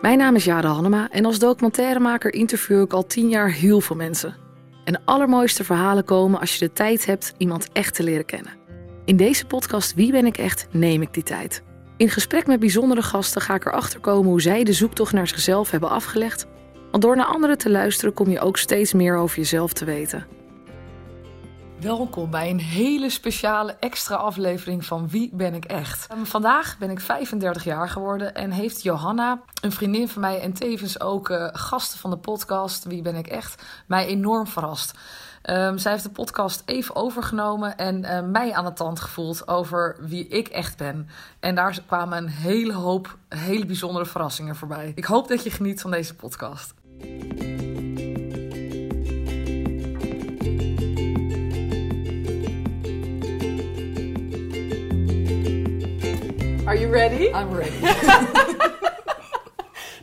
Mijn naam is Jade Hannema en als documentairemaker interview ik al tien jaar heel veel mensen. En de allermooiste verhalen komen als je de tijd hebt iemand echt te leren kennen. In deze podcast Wie ben ik echt neem ik die tijd. In gesprek met bijzondere gasten ga ik erachter komen hoe zij de zoektocht naar zichzelf hebben afgelegd. Want door naar anderen te luisteren kom je ook steeds meer over jezelf te weten. Welkom bij een hele speciale extra aflevering van Wie ben ik echt? Um, vandaag ben ik 35 jaar geworden en heeft Johanna, een vriendin van mij en tevens ook uh, gasten van de podcast Wie ben ik echt, mij enorm verrast. Um, zij heeft de podcast even overgenomen en uh, mij aan de tand gevoeld over wie ik echt ben. En daar kwamen een hele hoop hele bijzondere verrassingen voorbij. Ik hoop dat je geniet van deze podcast. Are you ready? I'm ready.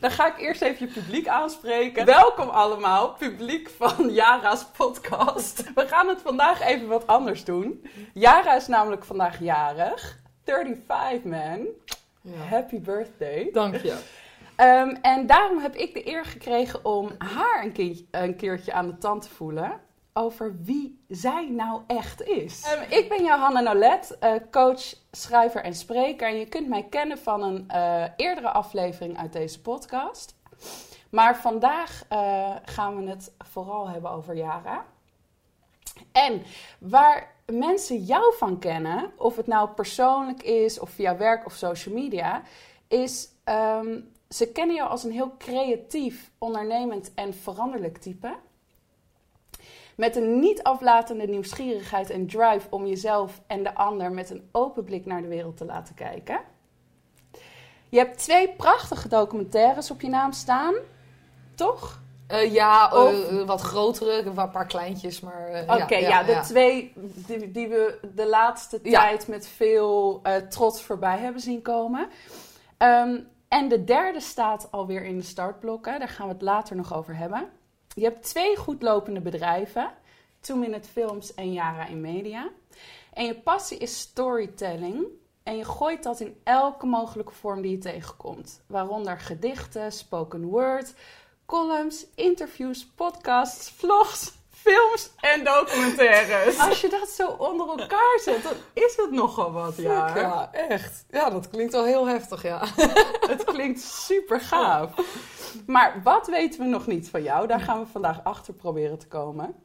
Dan ga ik eerst even je publiek aanspreken. Welkom allemaal, publiek van Jara's podcast. We gaan het vandaag even wat anders doen. Jara is namelijk vandaag jarig. 35 man. Ja. Happy birthday. Dank je. Um, en daarom heb ik de eer gekregen om haar een keertje aan de tand te voelen over wie zij nou echt is. Um, ik ben Johanna Nolet, uh, coach, schrijver en spreker. En je kunt mij kennen van een uh, eerdere aflevering uit deze podcast. Maar vandaag uh, gaan we het vooral hebben over Yara. En waar mensen jou van kennen, of het nou persoonlijk is of via werk of social media, is um, ze kennen jou als een heel creatief, ondernemend en veranderlijk type. Met een niet aflatende nieuwsgierigheid en drive om jezelf en de ander met een open blik naar de wereld te laten kijken. Je hebt twee prachtige documentaires op je naam staan, toch? Uh, ja, of... uh, wat grotere, een paar kleintjes, maar... Uh, Oké, okay, ja, ja, de ja. twee die, die, we de laatste tijd met veel trots voorbij hebben zien komen. Um, en de derde staat alweer in de startblokken, daar gaan we het later nog over hebben. Je hebt twee goedlopende bedrijven, Two Minute Films en Yara in Media. En je passie is storytelling. En je gooit dat in elke mogelijke vorm die je tegenkomt. Waaronder gedichten, spoken word, columns, interviews, podcasts, vlogs, films en documentaires. Als je dat zo onder elkaar zet, dan is het nogal wat, ja. Ja, echt. Ja, dat klinkt wel heel heftig, ja. het klinkt super gaaf. Maar wat weten we nog niet van jou? Daar gaan we vandaag achter proberen te komen.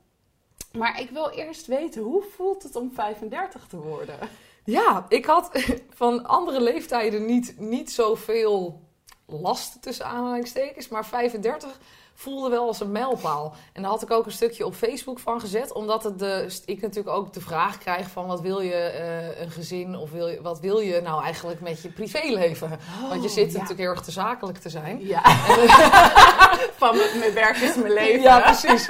Maar ik wil eerst weten, hoe voelt het om 35 te worden? Ja, ik had van andere leeftijden niet, niet zoveel last tussen aanhalingstekens. Maar 35 voelde wel als een mijlpaal. En daar had ik ook een stukje op Facebook van gezet. Omdat het de, ik natuurlijk ook de vraag krijg van wat wil je uh, een gezin of wil je, wat wil je nou eigenlijk met je privéleven? Oh, Want je zit ja. natuurlijk heel erg te zakelijk te zijn. Ja. En, van mijn werk is mijn leven. Ja, precies.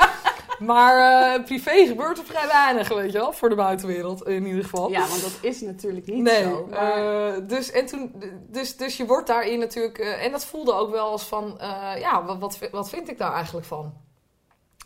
Maar uh, privé gebeurt er vrij weinig, weet je wel, voor de buitenwereld in ieder geval. Ja, want dat is natuurlijk niet nee, zo. Maar... Uh, dus, en toen, dus, dus je wordt daarin natuurlijk, uh, en dat voelde ook wel als van, ja, wat, wat, wat vind ik daar eigenlijk van?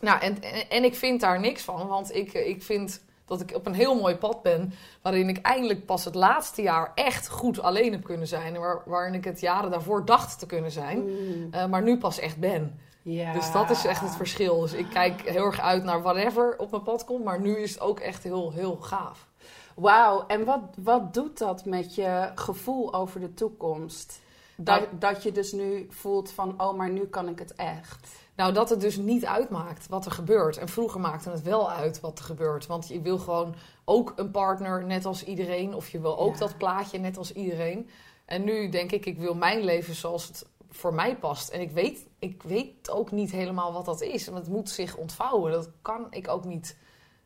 Nou, en, en, en ik vind daar niks van, want ik, ik vind dat ik op een heel mooi pad ben. Waarin ik eindelijk pas het laatste jaar echt goed alleen heb kunnen zijn. Waar, waarin ik het jaren daarvoor dacht te kunnen zijn. Mm. Uh, maar nu pas echt ben. Ja. Dus dat is echt het verschil. Dus ik kijk heel erg uit naar whatever op mijn pad komt. Maar nu is het ook echt heel, heel gaaf. Wauw, en wat, wat doet dat met je gevoel over de toekomst? Dat, nou, dat je dus nu voelt van, oh, maar nu kan ik het echt. Nou, dat het dus niet uitmaakt wat er gebeurt. En vroeger maakte het wel uit wat er gebeurt. Want je wil gewoon ook een partner net als iedereen. Of je wil ook ja. dat plaatje net als iedereen. En nu denk ik, ik wil mijn leven zoals het voor mij past. En ik weet, ik weet ook niet helemaal wat dat is. Want het moet zich ontvouwen. Dat kan ik ook niet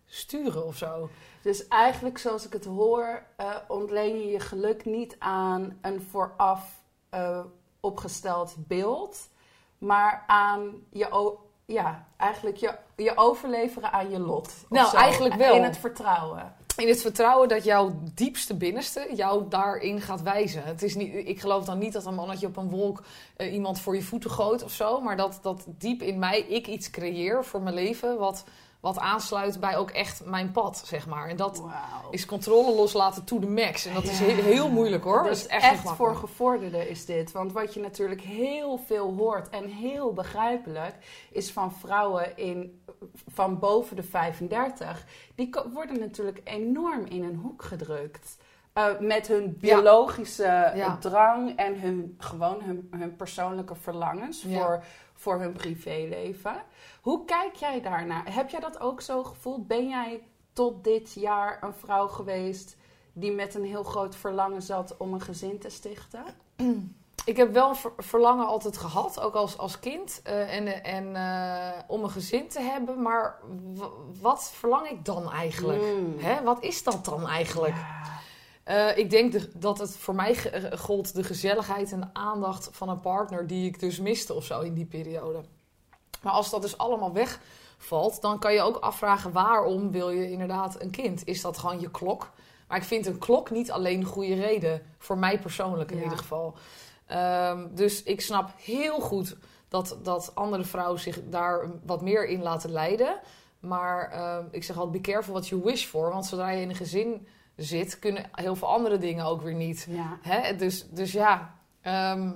sturen of zo. Dus eigenlijk, zoals ik het hoor, uh, ontleen je je geluk niet aan een vooraf uh, opgesteld beeld, maar aan je, ja, eigenlijk je, je overleveren aan je lot. Nou, zo. eigenlijk wel. In het vertrouwen. In het vertrouwen dat jouw diepste binnenste jou daarin gaat wijzen. Het is niet, ik geloof dan niet dat een mannetje op een wolk uh, iemand voor je voeten gooit of zo. Maar dat, dat diep in mij ik iets creëer voor mijn leven wat, wat aansluit bij ook echt mijn pad, zeg maar. En dat is controle loslaten to the max. En dat is heel, heel moeilijk hoor. Dat Dat is echt, voor gevorderden is dit. Want wat je natuurlijk heel veel hoort en heel begrijpelijk is van vrouwen in, van boven de 35. Die worden natuurlijk enorm in een hoek gedrukt. Eh, met hun biologische Ja. drang en hun, gewoon hun, hun persoonlijke verlangens voor, voor hun privéleven. Hoe kijk jij daarnaar? Heb jij dat ook zo gevoeld? Ben jij tot dit jaar een vrouw geweest die met een heel groot verlangen zat om een gezin te stichten? Ik heb wel ver- verlangen altijd gehad, ook als, als kind. eh, en en eh, om een gezin te hebben. Maar wat verlang ik dan eigenlijk? Mm. Hè? Wat is dat dan eigenlijk? Ja. Eh, ik denk de- dat het voor mij eh, gold de gezelligheid en de aandacht van een partner die ik dus miste of zo in die periode. Maar als dat dus allemaal wegvalt, dan kan je ook afvragen waarom wil je inderdaad een kind? Is dat gewoon je klok? Maar ik vind een klok niet alleen een goede reden, voor mij persoonlijk in Ja. ieder geval. Ehm, dus ik snap heel goed dat, dat andere vrouwen zich daar wat meer in laten leiden. Maar ehm, ik zeg altijd, be careful what you wish for. Want zodra je in een gezin zit, kunnen heel veel andere dingen ook weer niet. Ja. Hè? Dus, dus ja, ehm,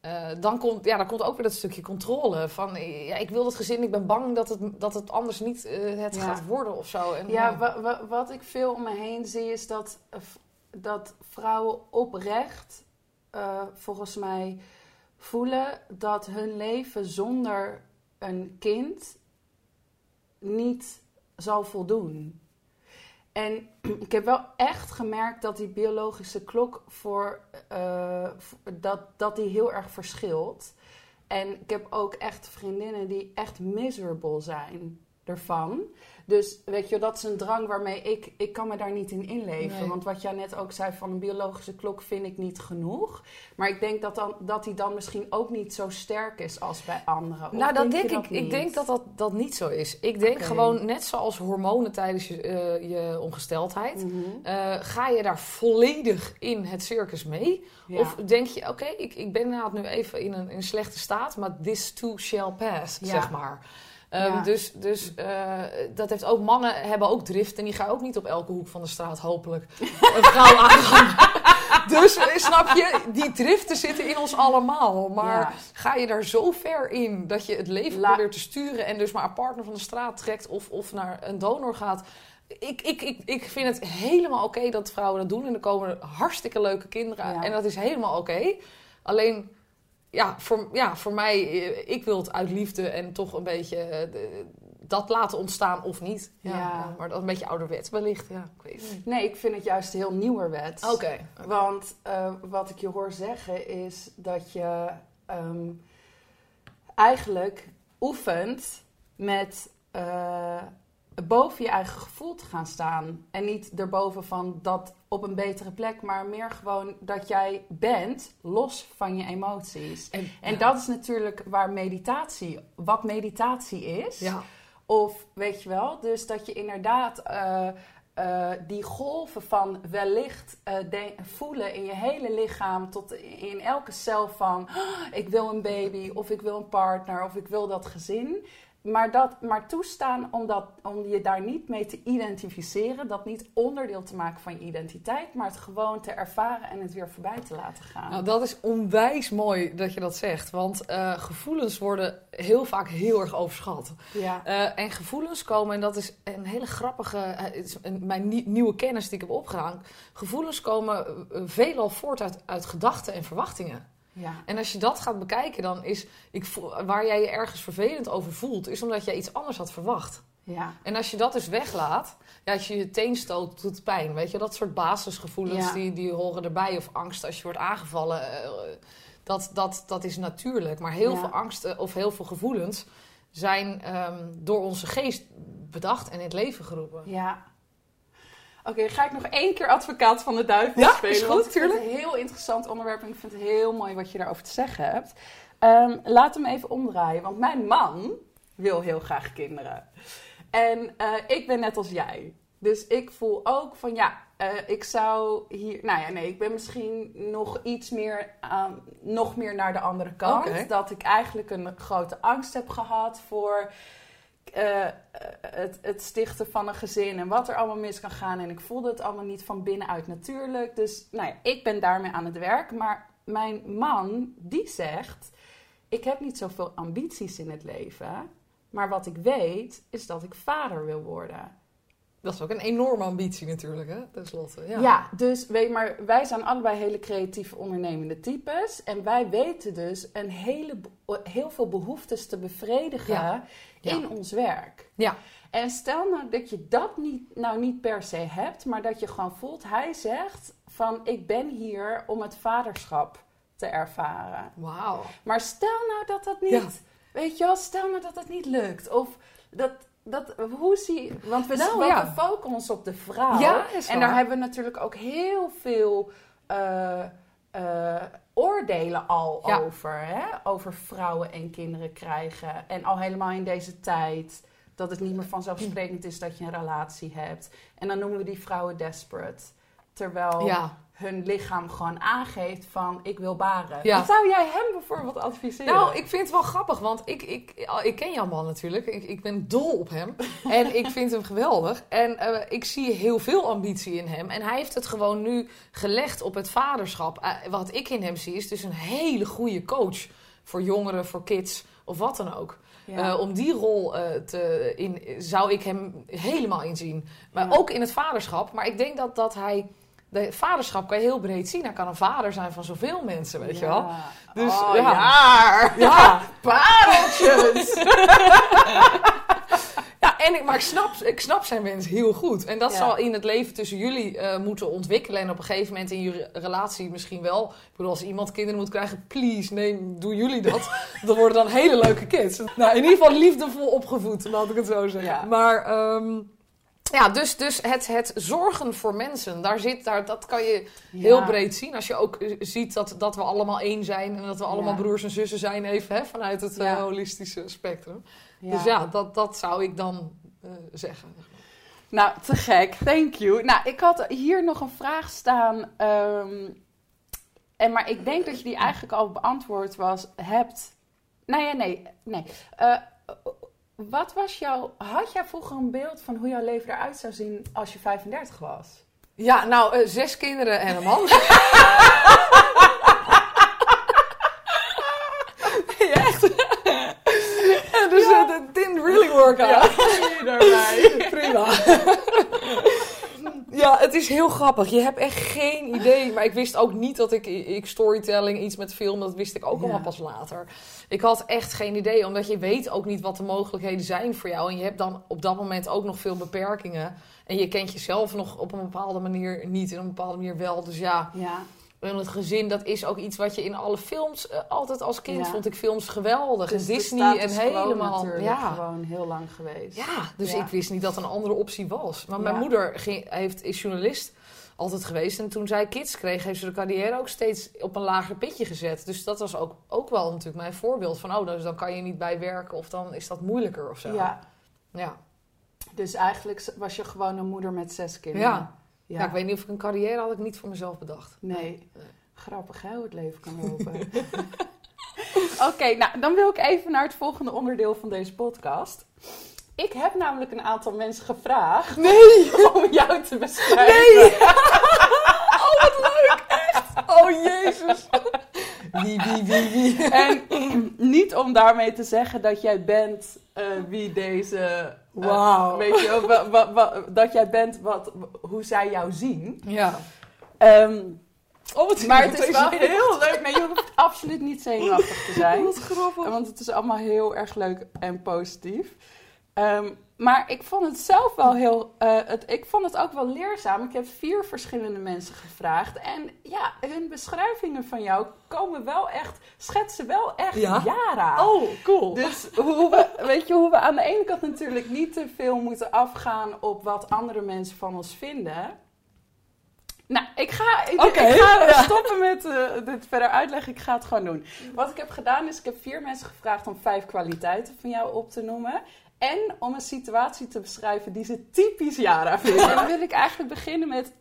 eh, dan, komt, ja, dan komt ook weer dat stukje controle. Van, ja, ik wil dat gezin, ik ben bang dat het, dat het anders niet eh, het Ja. gaat worden of zo. En, Ja, eh, wa- wa- wat ik veel om me heen zie is dat, dat vrouwen oprecht, volgens mij, voelen dat hun leven zonder een kind niet zal voldoen. En ik heb wel echt gemerkt dat die biologische klok voor, eh, dat, dat die heel erg verschilt. En ik heb ook echt vriendinnen die echt miserable zijn ervan. Dus weet je, dat is een drang waarmee ik, ik kan me daar niet in inleven. Nee. Want wat jij net ook zei van een biologische klok vind ik niet genoeg. Maar ik denk dat, dan, dat die dan misschien ook niet zo sterk is als bij anderen. Of nou, dat denk ik. Ik niet? denk dat dat, dat niet zo is. Ik denk gewoon, net zoals hormonen tijdens je, eh, je ongesteldheid, Mhm. eh, ga je daar volledig in het circus mee? Ja. Of denk je, oké, ik, ik ben inderdaad nu even in een, in een slechte staat, maar this too shall pass, Ja. zeg maar. Ehm. Dus, dus eh, dat heeft ook mannen hebben ook drift en die gaan ook niet op elke hoek van de straat hopelijk een vrouw aangaan. dus snap je, die driften zitten in ons allemaal. Maar Ja. ga je daar zo ver in dat je het leven La- probeert te sturen en dus maar een partner van de straat trekt of, of naar een donor gaat. Ik, ik, ik, ik vind het helemaal oké dat vrouwen dat doen en er komen hartstikke leuke kinderen Ja. en dat is helemaal oké. Alleen ja, voor, ja, voor mij, eh, ik wil het uit liefde en toch een beetje eh, de- dat laten ontstaan of niet. Ja, Ja. ja, maar dat is een beetje ouderwets wellicht. Ja, ik weet niet. Nee, ik vind het juist heel nieuwerwets. Oké. Want eh, wat ik je hoor zeggen is dat je ehm, eigenlijk oefent met eh, boven je eigen gevoel te gaan staan. En niet erboven van dat op een betere plek, maar meer gewoon dat jij bent los van je emoties. En, En ja. dat is natuurlijk waar meditatie, wat meditatie is. Ja, Of weet je wel, dus dat je inderdaad eh, eh, die golven van wellicht eh, de- voelen in je hele lichaam, tot in elke cel van "Ah, ik wil een baby, of ik wil een partner, of ik wil dat gezin. Maar, dat, maar toestaan om, dat, om je daar niet mee te identificeren, dat niet onderdeel te maken van je identiteit, maar het gewoon te ervaren en het weer voorbij te laten gaan. nou, dat is onwijs mooi dat je dat zegt. Want eh, gevoelens worden heel vaak heel erg overschat. ja. Eh, en gevoelens komen, en dat is een hele grappige, eh, is een- mijn nie- nieuwe kennis die ik heb opgedaan. Gevoelens komen veelal voort uit, uit gedachten en verwachtingen. Ja. En als je dat gaat bekijken, dan is ik waar jij je ergens vervelend over voelt, is omdat jij iets anders had verwacht. ja. En als je dat dus weglaat, ja, als je je teen stoot, doet het pijn. Weet je, dat soort basisgevoelens Ja. die, die horen erbij. Of angst als je wordt aangevallen. eh, dat, dat, dat is natuurlijk. Maar heel Ja. veel angsten of heel veel gevoelens zijn ehm, door onze geest bedacht en in het leven geroepen. Ja. Oké, ga ik nog één keer advocaat van de duivel Ja, spelen. is goed, want ik vind het tuurlijk. een heel interessant onderwerp en ik vind het heel mooi wat je daarover te zeggen hebt. Ehm, laat hem even omdraaien, want mijn man wil heel graag kinderen. En eh, ik ben net als jij. Dus ik voel ook van ja, eh, ik zou hier. Nou ja, nee, ik ben misschien nog iets meer, aan, nog meer naar de andere kant. Dat ik eigenlijk een grote angst heb gehad voor eh, het, het stichten van een gezin en wat er allemaal mis kan gaan. En ik voelde het allemaal niet van binnenuit natuurlijk. Dus nou ja, ik ben daarmee aan het werk. Maar mijn man, die zegt: Ik heb niet zoveel ambities in het leven. Maar wat ik weet, is dat ik vader wil worden. Dat is ook een enorme ambitie natuurlijk, hè, tenslotte. Ja. Ja, dus weet maar, wij zijn allebei hele creatieve ondernemende types. En wij weten dus een hele, heel veel behoeftes te bevredigen Ja. Ja. in ons werk. Ja. En stel nou dat je dat niet, nou niet per se hebt, maar dat je gewoon voelt, hij zegt van ik ben hier om het vaderschap te ervaren. Wauw. Maar stel nou dat dat niet, weet je wel, stel nou dat dat niet lukt. Of dat, dat hoe zie want we, Nou, we focussen ons op de vrouw. Ja, is en daar hebben we natuurlijk ook heel veel eh, eh, oordelen al Ja. over. Hè? Over vrouwen en kinderen krijgen. En al helemaal in deze tijd. Dat het niet meer vanzelfsprekend is dat je een relatie hebt. En dan noemen we die vrouwen desperate. Terwijl Ja. Hun lichaam gewoon aangeeft van ik wil baren. Ja. Wat zou jij hem bijvoorbeeld adviseren? Nou, ik vind het wel grappig, want ik, ik, ik ken jouw man natuurlijk. Ik, ik ben dol op hem. En ik vind hem geweldig. En eh, ik zie heel veel ambitie in hem. En hij heeft het gewoon nu gelegd op het vaderschap. Eh, wat ik in hem zie, is dus een hele goede coach. Voor jongeren, voor kids of wat dan ook. Ja. Eh, om die rol te in, zou ik hem helemaal inzien. Maar Ja. ook in het vaderschap. Maar ik denk dat, dat hij... De vaderschap kan je heel breed zien. Hij kan een vader zijn van zoveel mensen, weet je wel. Dus, oh, ja. ja. Ja, Pareltjes! Ja, en ik, maar ik snap, ik snap zijn wens heel goed. En dat zal in het leven tussen jullie eh, moeten ontwikkelen. En op een gegeven moment in je relatie misschien wel. Ik bedoel, als iemand kinderen moet krijgen, please, nee, doen jullie dat. dat worden dan hele leuke kids. Nou, in ieder geval liefdevol opgevoed, laat ik het zo zeggen. Maar ehm, ja, dus, dus het, het zorgen voor mensen, daar zit, daar, dat kan je heel breed zien. Als je ook eh, ziet dat, dat we allemaal één zijn en dat we allemaal Ja. broers en zussen zijn, even hè, vanuit het eh, holistische spectrum. Dus ja, dat, dat zou ik dan eh, zeggen. Nou, te gek. Thank you. Nou, ik had hier nog een vraag staan. ehm, en, maar ik denk dat je die eigenlijk al beantwoord was, hebt. Nou ja, nee. nee. Eh, wat was jouw. Had jij vroeger een beeld van hoe jouw leven eruit zou zien als je 35 was? Ja, nou, eh, zes kinderen en een man. ja, echt. Dus Ja. eh, didn't really work out. daarbij. Prima. Ja, het is heel grappig. Je hebt echt geen idee. Maar ik wist ook niet dat ik, ik storytelling, iets met film, dat wist ik ook Ja. allemaal pas later. Ik had echt geen idee, omdat je weet ook niet wat de mogelijkheden zijn voor jou. En je hebt dan op dat moment ook nog veel beperkingen. En je kent jezelf nog op een bepaalde manier niet, en op een bepaalde manier wel. Dus ja, Ja. En het gezin, dat is ook iets wat je in alle films, eh, altijd als kind Ja. vond ik films geweldig. Dus en Disney en helemaal. Ja. gewoon heel lang geweest. Ja, dus Ja. ik wist niet dat een andere optie was. Maar mijn moeder ging, heeft, is journalist altijd geweest. En toen zij kids kreeg, heeft ze de carrière ook steeds op een lager pitje gezet. Dus dat was ook, ook wel natuurlijk mijn voorbeeld. Van, oh, dus dan kan je niet bij werken of dan is dat moeilijker of zo. Ja. Ja. Dus eigenlijk was je gewoon een moeder met zes kinderen. Ja. Ja. ik weet niet of ik een carrière had ik niet voor mezelf bedacht. Nee. Grappig hè, hoe het leven kan lopen. Oké, nou dan wil ik even naar het volgende onderdeel van deze podcast. Ik heb namelijk een aantal mensen gevraagd Nee! om jou te beschrijven. Nee! oh, wat leuk, echt! Oh, jezus! Wie, wie, wie, wie? En niet om daarmee te zeggen dat jij bent eh, wie deze... eh, Wauw. weet je, wel, wa- wa- wa- dat jij bent wat, hoe zij jou zien. Ja. Ehm, Oh, wat maar het is wel heel heel leuk. Nee, je hoeft absoluut niet zenuwachtig te zijn. Wat grappig. Want het is allemaal heel erg leuk en positief. Ehm, maar ik vond het zelf wel heel. eh, het, ik vond het ook wel leerzaam. Ik heb vier verschillende mensen gevraagd. En ja, hun beschrijvingen van jou komen wel echt. schetsen wel echt Ja? Oh, cool. Dus hoe we, weet je, hoe we aan de ene kant natuurlijk niet te veel moeten afgaan op wat andere mensen van ons vinden. Nou, ik ga, ik, ga ja. stoppen met eh, dit verder uitleggen. Ik ga het gewoon doen. Wat ik heb gedaan is, ik heb vier mensen gevraagd om vijf kwaliteiten van jou op te noemen. En om een situatie te beschrijven die ze typisch Jara vinden. En dan wil ik eigenlijk beginnen met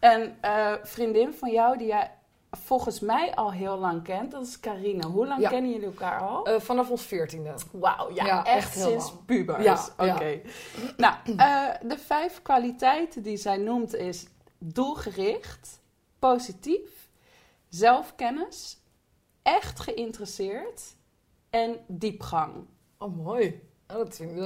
een eh, vriendin van jou die jij volgens mij al heel lang kent. Dat is Carine. Hoe lang Ja. kennen jullie elkaar al? Eh, vanaf ons veertiende. Wauw, ja, ja, echt, echt heel sinds lang. pubers. Ja, Oké. Nou, eh, de vijf kwaliteiten die zij noemt is doelgericht, positief, zelfkennis, echt geïnteresseerd en diepgang. Oh, mooi. Oh, dat, vind ik,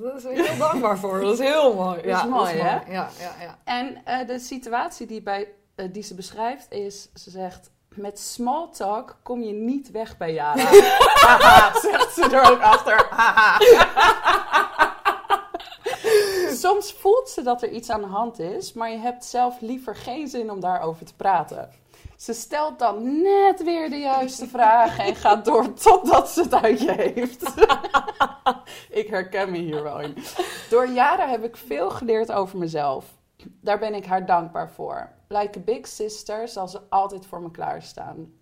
dat is ik heel dankbaar voor. Dat is heel mooi. Dat is mooi, hè? Ja, ja, ja. En eh, de situatie die, bij, eh, die ze beschrijft is, ze zegt... Met small talk kom je niet weg bij Jara. Haha, zegt ze er ook achter. Soms voelt ze dat er iets aan de hand is, maar je hebt zelf liever geen zin om daarover te praten. Ze stelt dan net weer de juiste vraag en gaat door totdat ze het uit je heeft. ik herken me hier wel in. Door jaren heb ik veel geleerd over mezelf. Daar ben ik haar dankbaar voor. Like a big sister zal ze altijd voor me klaarstaan.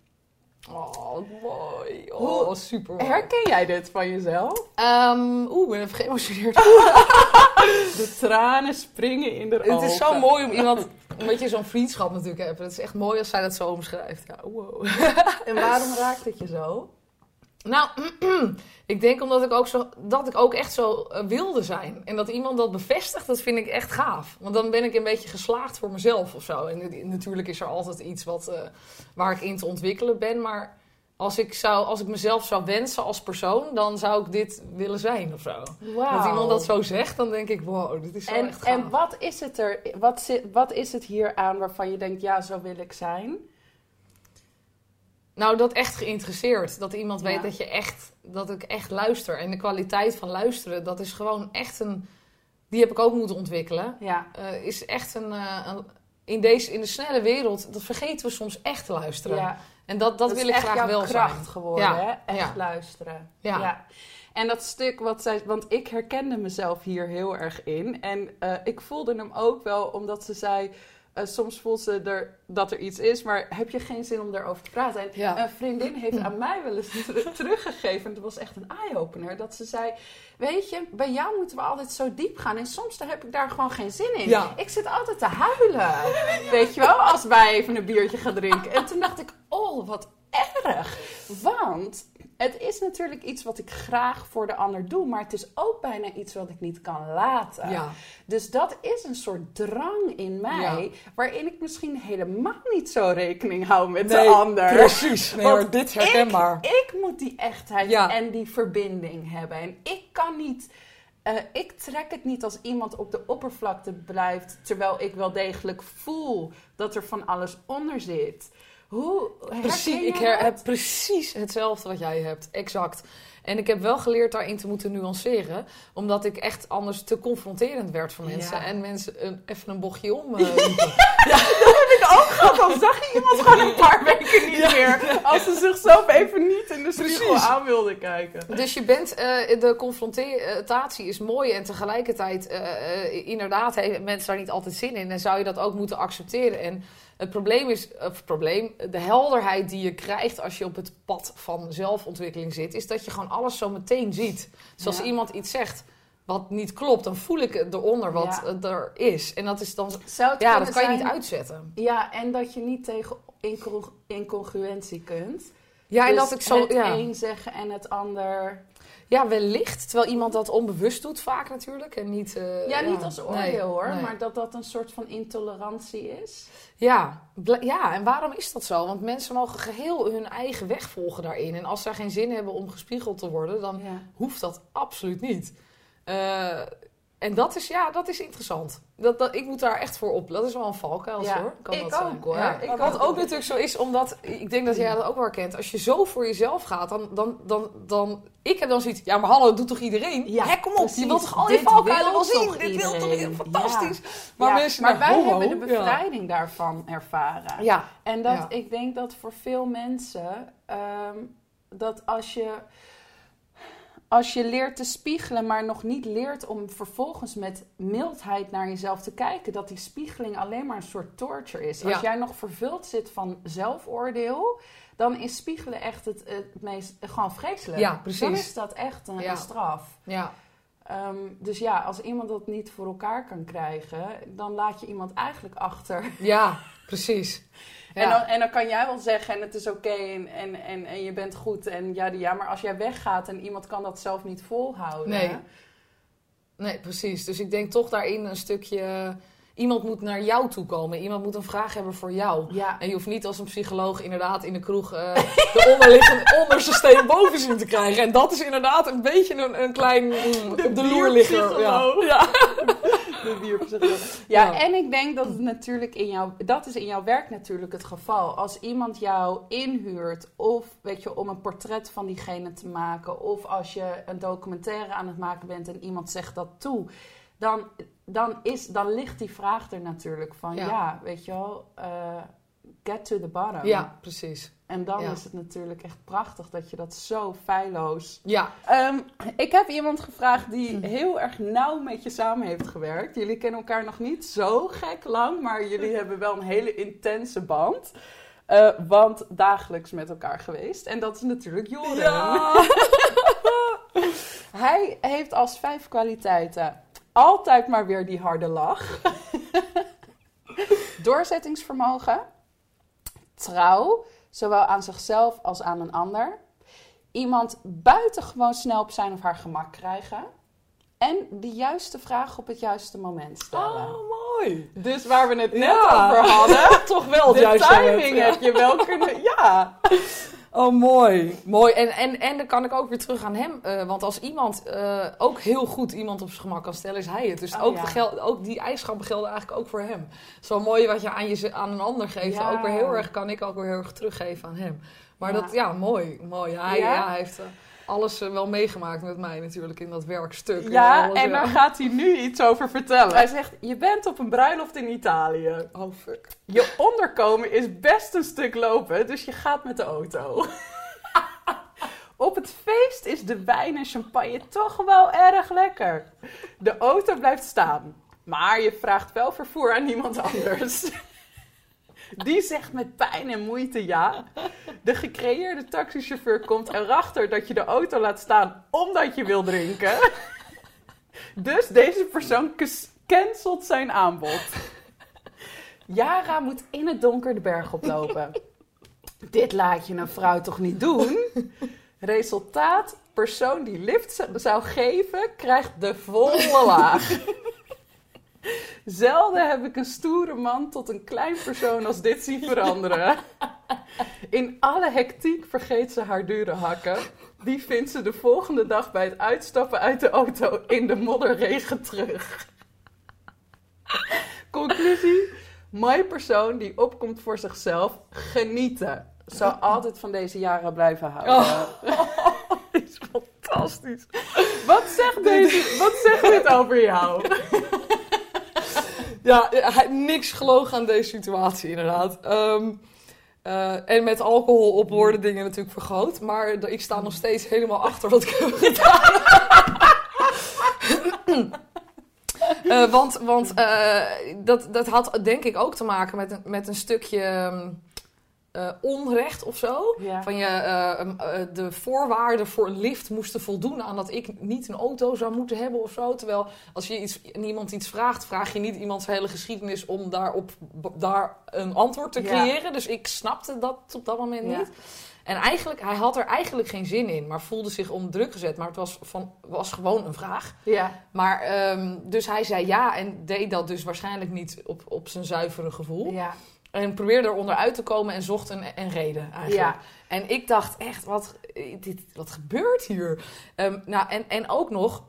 Oh, mooi. Hoe- Oh, super mooi. Herken jij dit van jezelf? Ehm, Oeh, ik ben even geëmotioneerd. De tranen springen in de Het is zo mooi om iemand... Een beetje zo'n vriendschap natuurlijk hebben. Het is echt mooi als zij dat zo omschrijft. Ja, wow. En waarom raakt het je zo? Nou, ik denk omdat ik ook, zo, dat ik ook echt zo eh, wilde zijn. En dat iemand dat bevestigt, dat vind ik echt gaaf. Want dan ben ik een beetje geslaagd voor mezelf of zo. En natuurlijk is er altijd iets wat, eh, waar ik in te ontwikkelen ben. Maar als ik, zou, als ik mezelf zou wensen als persoon, dan zou ik dit willen zijn of zo. Dat iemand dat zo zegt, dan denk ik, wow, dit is zo En, echt gaaf. en wat is het er? Wat, zit, wat is het hier aan waarvan je denkt, ja, zo wil ik zijn? Nou, dat echt geïnteresseerd. Dat iemand Ja. weet dat je echt, dat ik echt luister. En de kwaliteit van luisteren, dat is gewoon echt een. Die heb ik ook moeten ontwikkelen. Ja. Eh, is echt een, eh, een- in, deze, in de snelle wereld, dat vergeten we soms echt te luisteren. ja. En dat, dat, wil ik graag jouw wel kracht zijn. geworden, Ja, hè? Echt ja. luisteren. Ja. En dat stuk wat zij... Want ik herkende mezelf hier heel erg in. En eh, ik voelde hem ook wel, omdat ze zei... eh, soms voelt ze er, dat er iets is, maar heb je geen zin om daarover te praten? En Ja. een vriendin heeft aan mij wel eens ter- teruggegeven, en dat was echt een eye-opener, dat ze zei, weet je, bij jou moeten we altijd zo diep gaan en soms daar heb ik daar gewoon geen zin in. Ja. Ik zit altijd te huilen, weet je wel, als wij even een biertje gaan drinken. En toen dacht ik, oh, wat erg. Want het is natuurlijk iets wat ik graag voor de ander doe, maar het is ook bijna iets wat ik niet kan laten. Ja. Dus dat is een soort drang in mij, Ja. waarin ik misschien helemaal niet zo rekening hou met Nee, de ander. Precies. Nee, hoor, dit herkenbaar. Ik moet die echtheid Ja. en die verbinding hebben. En ik kan niet. eh, ik trek het niet als iemand op de oppervlakte blijft, terwijl ik wel degelijk voel dat er van alles onder zit. Hoe Precies, ik jij her- dat? heb precies hetzelfde wat jij hebt. Exact. En ik heb wel geleerd daarin te moeten nuanceren. Omdat ik echt anders te confronterend werd voor mensen. Ja. En mensen een, even een bochtje om eh, liepen. ik ook gehad. Dan zag je iemand gewoon een paar weken niet meer. Als ze zichzelf even niet in de spiegel Precies. aan wilde kijken. Dus je bent, eh, de confrontatie is mooi en tegelijkertijd, eh, inderdaad, hebben mensen daar niet altijd zin in. En zou je dat ook moeten accepteren. En het probleem is, of het probleem, de helderheid die je krijgt als je op het pad van zelfontwikkeling zit, is dat je gewoon alles zo meteen ziet. Dus als Ja. iemand iets zegt wat niet klopt, dan voel ik eronder wat Ja. er is. En dat is dan, Zou het ja, dat kan je niet uitzetten. Ja, en dat je niet tegen incongru- incongruentie kunt. Ja, en Dus dat ik zo, het ja. een zeggen en het ander... ja, wellicht. Terwijl iemand dat onbewust doet, vaak natuurlijk. En niet, eh, Ja, niet als oordeel nee, hoor, nee. maar dat dat een soort van intolerantie is. Ja, ja, en waarom is dat zo? Want mensen mogen geheel hun eigen weg volgen daarin. En als ze geen zin hebben om gespiegeld te worden, dan Ja. hoeft dat absoluut niet. Eh, en dat is, ja, dat is interessant. Dat, dat, ik moet daar echt voor op. Dat is wel een valkuil, Ja, hoor. Kan ik dat ook, zijn. hoor. Ja. Ik Wat ook. ook natuurlijk zo is, omdat... Ik denk dat jij dat ook wel herkent. Als je zo voor jezelf gaat, dan... dan, dan, dan ik heb dan zoiets... Ja, maar hallo, doet toch iedereen? Ja, Hè, kom op. precies. Je wilt toch al die valkuilen wel zien? Dit wil toch iedereen? fantastisch? Maar mensen... maar wij hebben de bevrijding daarvan ervaren. Ja, En dat, ik denk dat voor veel mensen, ehm, dat als je, als je leert te spiegelen, maar nog niet leert om vervolgens met mildheid naar jezelf te kijken, dat die spiegeling alleen maar een soort torture is. Als jij nog vervuld zit van zelfoordeel, dan is spiegelen echt het, het meest, gewoon vreselijk. Ja, precies. Dan is dat echt een, Ja. een straf. ja. Ehm, dus ja, als iemand dat niet voor elkaar kan krijgen, dan laat je iemand eigenlijk achter. Ja, precies. En, dan, en dan kan jij wel zeggen en het is oké en, en, en, en je bent goed en ja, ja, maar als jij weggaat en iemand kan dat zelf niet volhouden. Nee. Nee, precies. Dus ik denk toch daarin een stukje... Iemand moet naar jou toe komen. Iemand moet een vraag hebben voor jou. Ja. En je hoeft niet als een psycholoog inderdaad in de kroeg eh, de onderliggende onderste steen boven zien te krijgen. En dat is inderdaad een beetje een, een klein mm, op de loer ligger. Ja. Ja. Ja, Ja. en ik denk dat het natuurlijk in jouw, dat is in jouw werk natuurlijk het geval. Als iemand jou inhuurt, of weet je, om een portret van diegene te maken, of als je een documentaire aan het maken bent en iemand zegt dat toe, dan, dan, is, dan ligt die vraag er natuurlijk van, ja, Ja. weet je wel, eh, get to the bottom. ja, precies. En dan Ja. is het natuurlijk echt prachtig dat je dat zo feilloos Ja, Ehm, ik heb iemand gevraagd die heel erg nauw met je samen heeft gewerkt. Jullie kennen elkaar nog niet zo gek lang, maar jullie hebben wel een hele intense band. Eh, want dagelijks met elkaar geweest. En dat is natuurlijk Joren. Hij heeft als vijf kwaliteiten altijd maar weer die harde lach. Doorzettingsvermogen. Trouw, zowel aan zichzelf als aan een ander. Iemand buitengewoon snel op zijn of haar gemak krijgen. En de juiste vraag op het juiste moment stellen. Oh, mooi. Dus waar we het net Ja. over hadden. Toch wel het de juiste timing moment, heb je wel kunnen... Ja. Oh, mooi. Mooi. En, en, en dan kan ik ook weer terug aan hem. eh, want als iemand eh, ook heel goed iemand op zijn gemak kan stellen, is hij het. Dus Oh, ook, ja. de gel- ook die eigenschappen gelden eigenlijk ook voor hem. Zo mooi wat je aan, je aan een ander geeft. Ja. Ook weer heel erg, kan ik ook weer heel erg teruggeven aan hem. Maar Ja. dat, ja, mooi. mooi. Hij, hij heeft eh, alles eh, wel meegemaakt met mij natuurlijk in dat werkstuk. Ja, alles, en ja. daar gaat hij nu iets over vertellen. Hij zegt, je bent op een bruiloft in Italië. Oh, fuck. Je onderkomen is best een stuk lopen, dus je gaat met de auto. Op het feest is de wijn en champagne toch wel erg lekker. De auto blijft staan, maar je vraagt wel vervoer aan iemand anders. Die zegt met pijn en moeite ja. De gecreëerde taxichauffeur komt erachter dat je de auto laat staan omdat je wil drinken. Dus deze persoon cancelt zijn aanbod. Yara moet in het donker de berg oplopen. Dit laat je een vrouw toch niet doen? Resultaat: persoon die lift zou geven, krijgt de volle laag. Zelden heb ik een stoere man tot een klein persoon als dit zien veranderen. In alle hectiek vergeet ze haar dure hakken. Die vindt ze de volgende dag bij het uitstappen uit de auto in de modderregen terug. Conclusie: mooi persoon die opkomt voor zichzelf, genieten. Zou altijd van deze jaren blijven houden. Oh. is fantastisch. Wat zegt deze? Wat zegt dit over jou? Ja, hij, niks gelogen aan deze situatie, inderdaad. Ehm, eh, en met alcohol op worden dingen natuurlijk vergroot. Maar ik sta nog steeds helemaal achter wat ik heb gedaan. Eh, want want eh, dat, dat had denk ik ook te maken met een, met een stukje ehm, eh, onrecht of zo. Ja. Van je, eh, em, eh, de voorwaarden voor een lift moesten voldoen aan dat ik niet een auto zou moeten hebben of zo. Terwijl als je iets, iemand iets vraagt, vraag je niet iemands hele geschiedenis om daarop daar een antwoord te Ja. creëren. Dus ik snapte dat op dat moment Ja. niet. En eigenlijk, hij had er eigenlijk geen zin in, maar voelde zich onder druk gezet. Maar het was, van, was gewoon een vraag. Ja. Maar, ehm, dus hij zei ja en deed dat dus waarschijnlijk niet op, op zijn zuivere gevoel. Ja. En probeerde eronder uit te komen en zocht een, een reden eigenlijk. Ja. En ik dacht echt, wat, eh, dit, wat gebeurt hier? Ehm, nou, en, en ook nog,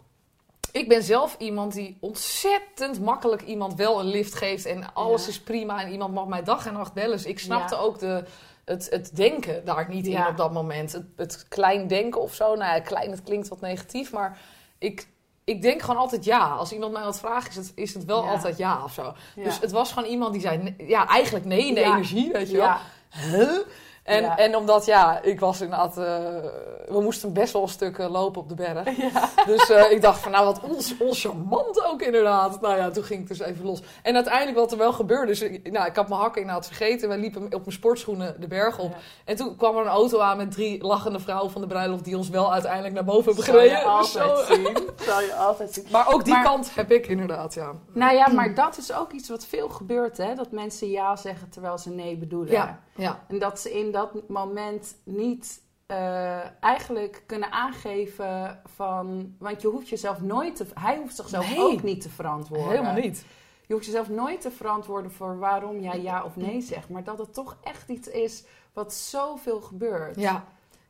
ik ben zelf iemand die ontzettend makkelijk iemand wel een lift geeft. En alles Ja. is prima en iemand mag mij dag en nacht bellen. Dus ik snapte Ja. ook de, het, het denken daar niet in op dat moment. Het, het klein denken of zo. Nou ja, klein, het klinkt wat negatief, maar ik... Ik denk gewoon altijd ja. Als iemand mij wat vraagt, is het, is het wel Ja. altijd ja of zo. Ja. Dus het was gewoon iemand die zei, ja, eigenlijk nee in de energie, weet je wel. Ja. Huh? En, Ja. en omdat, ja, ik was inderdaad... eh, we moesten best wel een stuk eh, lopen op de berg. Ja. Dus eh, ik dacht van, nou, wat ons, ons charmant ook inderdaad. Nou ja, toen ging ik dus even los. En uiteindelijk wat er wel gebeurde... is, ik, nou, ik had mijn hakken inderdaad vergeten. Wij liepen op mijn sportschoenen de berg op. Ja. En toen kwam er een auto aan met drie lachende vrouwen van de bruiloft... die ons wel uiteindelijk naar boven hebben Zal je. Dus altijd zo- zien. Zal je altijd zien. Maar ook die Maar- kant heb ik inderdaad, ja. Nou ja, maar dat is ook iets wat veel gebeurt, hè? Dat mensen ja zeggen terwijl ze nee bedoelen. Ja, ja. En dat ze in dat moment niet eh, eigenlijk kunnen aangeven van... Want je hoeft jezelf nooit te... Hij hoeft zichzelf Nee. ook niet te verantwoorden. Helemaal niet. Je hoeft jezelf nooit te verantwoorden voor waarom jij ja of nee zegt. Maar dat het toch echt iets is wat zoveel gebeurt. Ja,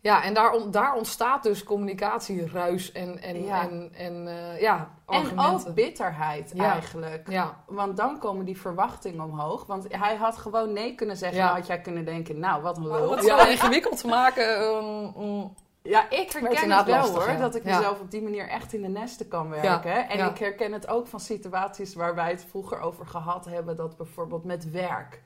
ja en daar, daar ontstaat dus communicatieruis en, en, Ja. en, en eh, ja, En argumenten. ook bitterheid Ja. eigenlijk. Ja, Want dan komen die verwachtingen omhoog. Want hij had gewoon nee kunnen zeggen. Ja. Dan had jij kunnen denken, nou wat een lul. het zo ingewikkeld te maken. ehm, Ja, ik herken het wel lastig, hoor. ja. Dat ik Ja. mezelf op die manier echt in de nesten kan werken. en ja. ik herken het ook van situaties waar wij het vroeger over gehad hebben. Dat bijvoorbeeld met werk.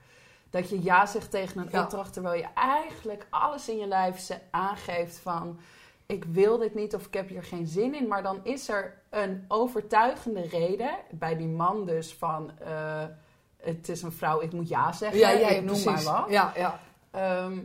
Dat je ja zegt tegen een opdracht terwijl je eigenlijk alles in je lijf ze- aangeeft van... Ik wil dit niet of ik heb hier geen zin in. Maar dan is er een overtuigende reden. Bij die man dus van... eh, het is een vrouw, ik moet ja zeggen. ja, ja, ik noem precies. maar wat. Ja, ja. Ehm,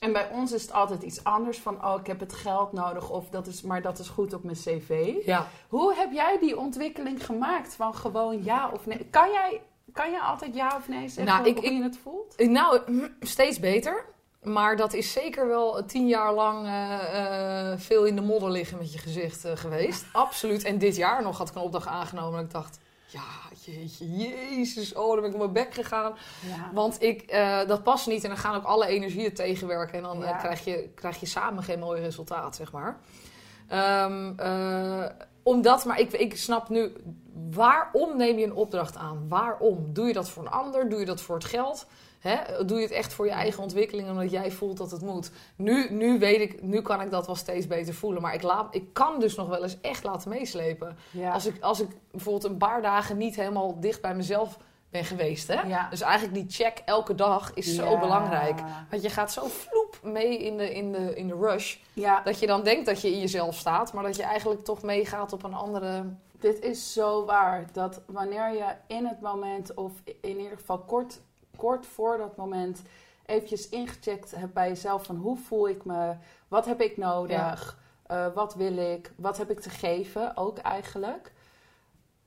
en bij ons is het altijd iets anders van, oh, ik heb het geld nodig, of dat is, maar dat is goed op mijn cv. ja. Hoe heb jij die ontwikkeling gemaakt van gewoon ja of nee? Kan jij, kan jij altijd ja of nee zeggen Nou, ik- hoe je het voelt? Nou, steeds beter. Maar dat is zeker wel tien jaar lang eh, eh, veel in de modder liggen met je gezicht eh, geweest. Absoluut. En dit jaar nog had ik een opdracht aangenomen en ik dacht... Ja, jeetje, jezus, oh, dan ben ik op mijn bek gegaan. Ja. Want ik, dat past niet en dan gaan ook alle energieën tegenwerken. En dan Ja. krijg, je, krijg je samen geen mooi resultaat, zeg maar. Eh, omdat, maar ik, ik snap nu, waarom neem je een opdracht aan? Waarom? Doe je dat voor een ander? Doe je dat voor het geld? Doe je het echt voor je eigen ontwikkeling omdat jij voelt dat het moet? Nu, nu weet ik, nu kan ik dat wel steeds beter voelen. Maar ik, laat, ik kan dus nog wel eens echt laten meeslepen. Ja. Als, ik, als ik bijvoorbeeld een paar dagen niet helemaal dicht bij mezelf ben geweest. Hè? Ja. Dus eigenlijk die check elke dag is zo belangrijk. Want je gaat zo vloep mee in de, in, de, in de rush. Dat je dan denkt dat je in jezelf staat, maar dat je eigenlijk toch meegaat op een andere. Dit is zo waar. Dat wanneer je in het moment, of in ieder geval kort, kort voor dat moment, eventjes ingecheckt hebt bij jezelf van hoe voel ik me, wat heb ik nodig, eh, wat wil ik, wat heb ik te geven ook eigenlijk.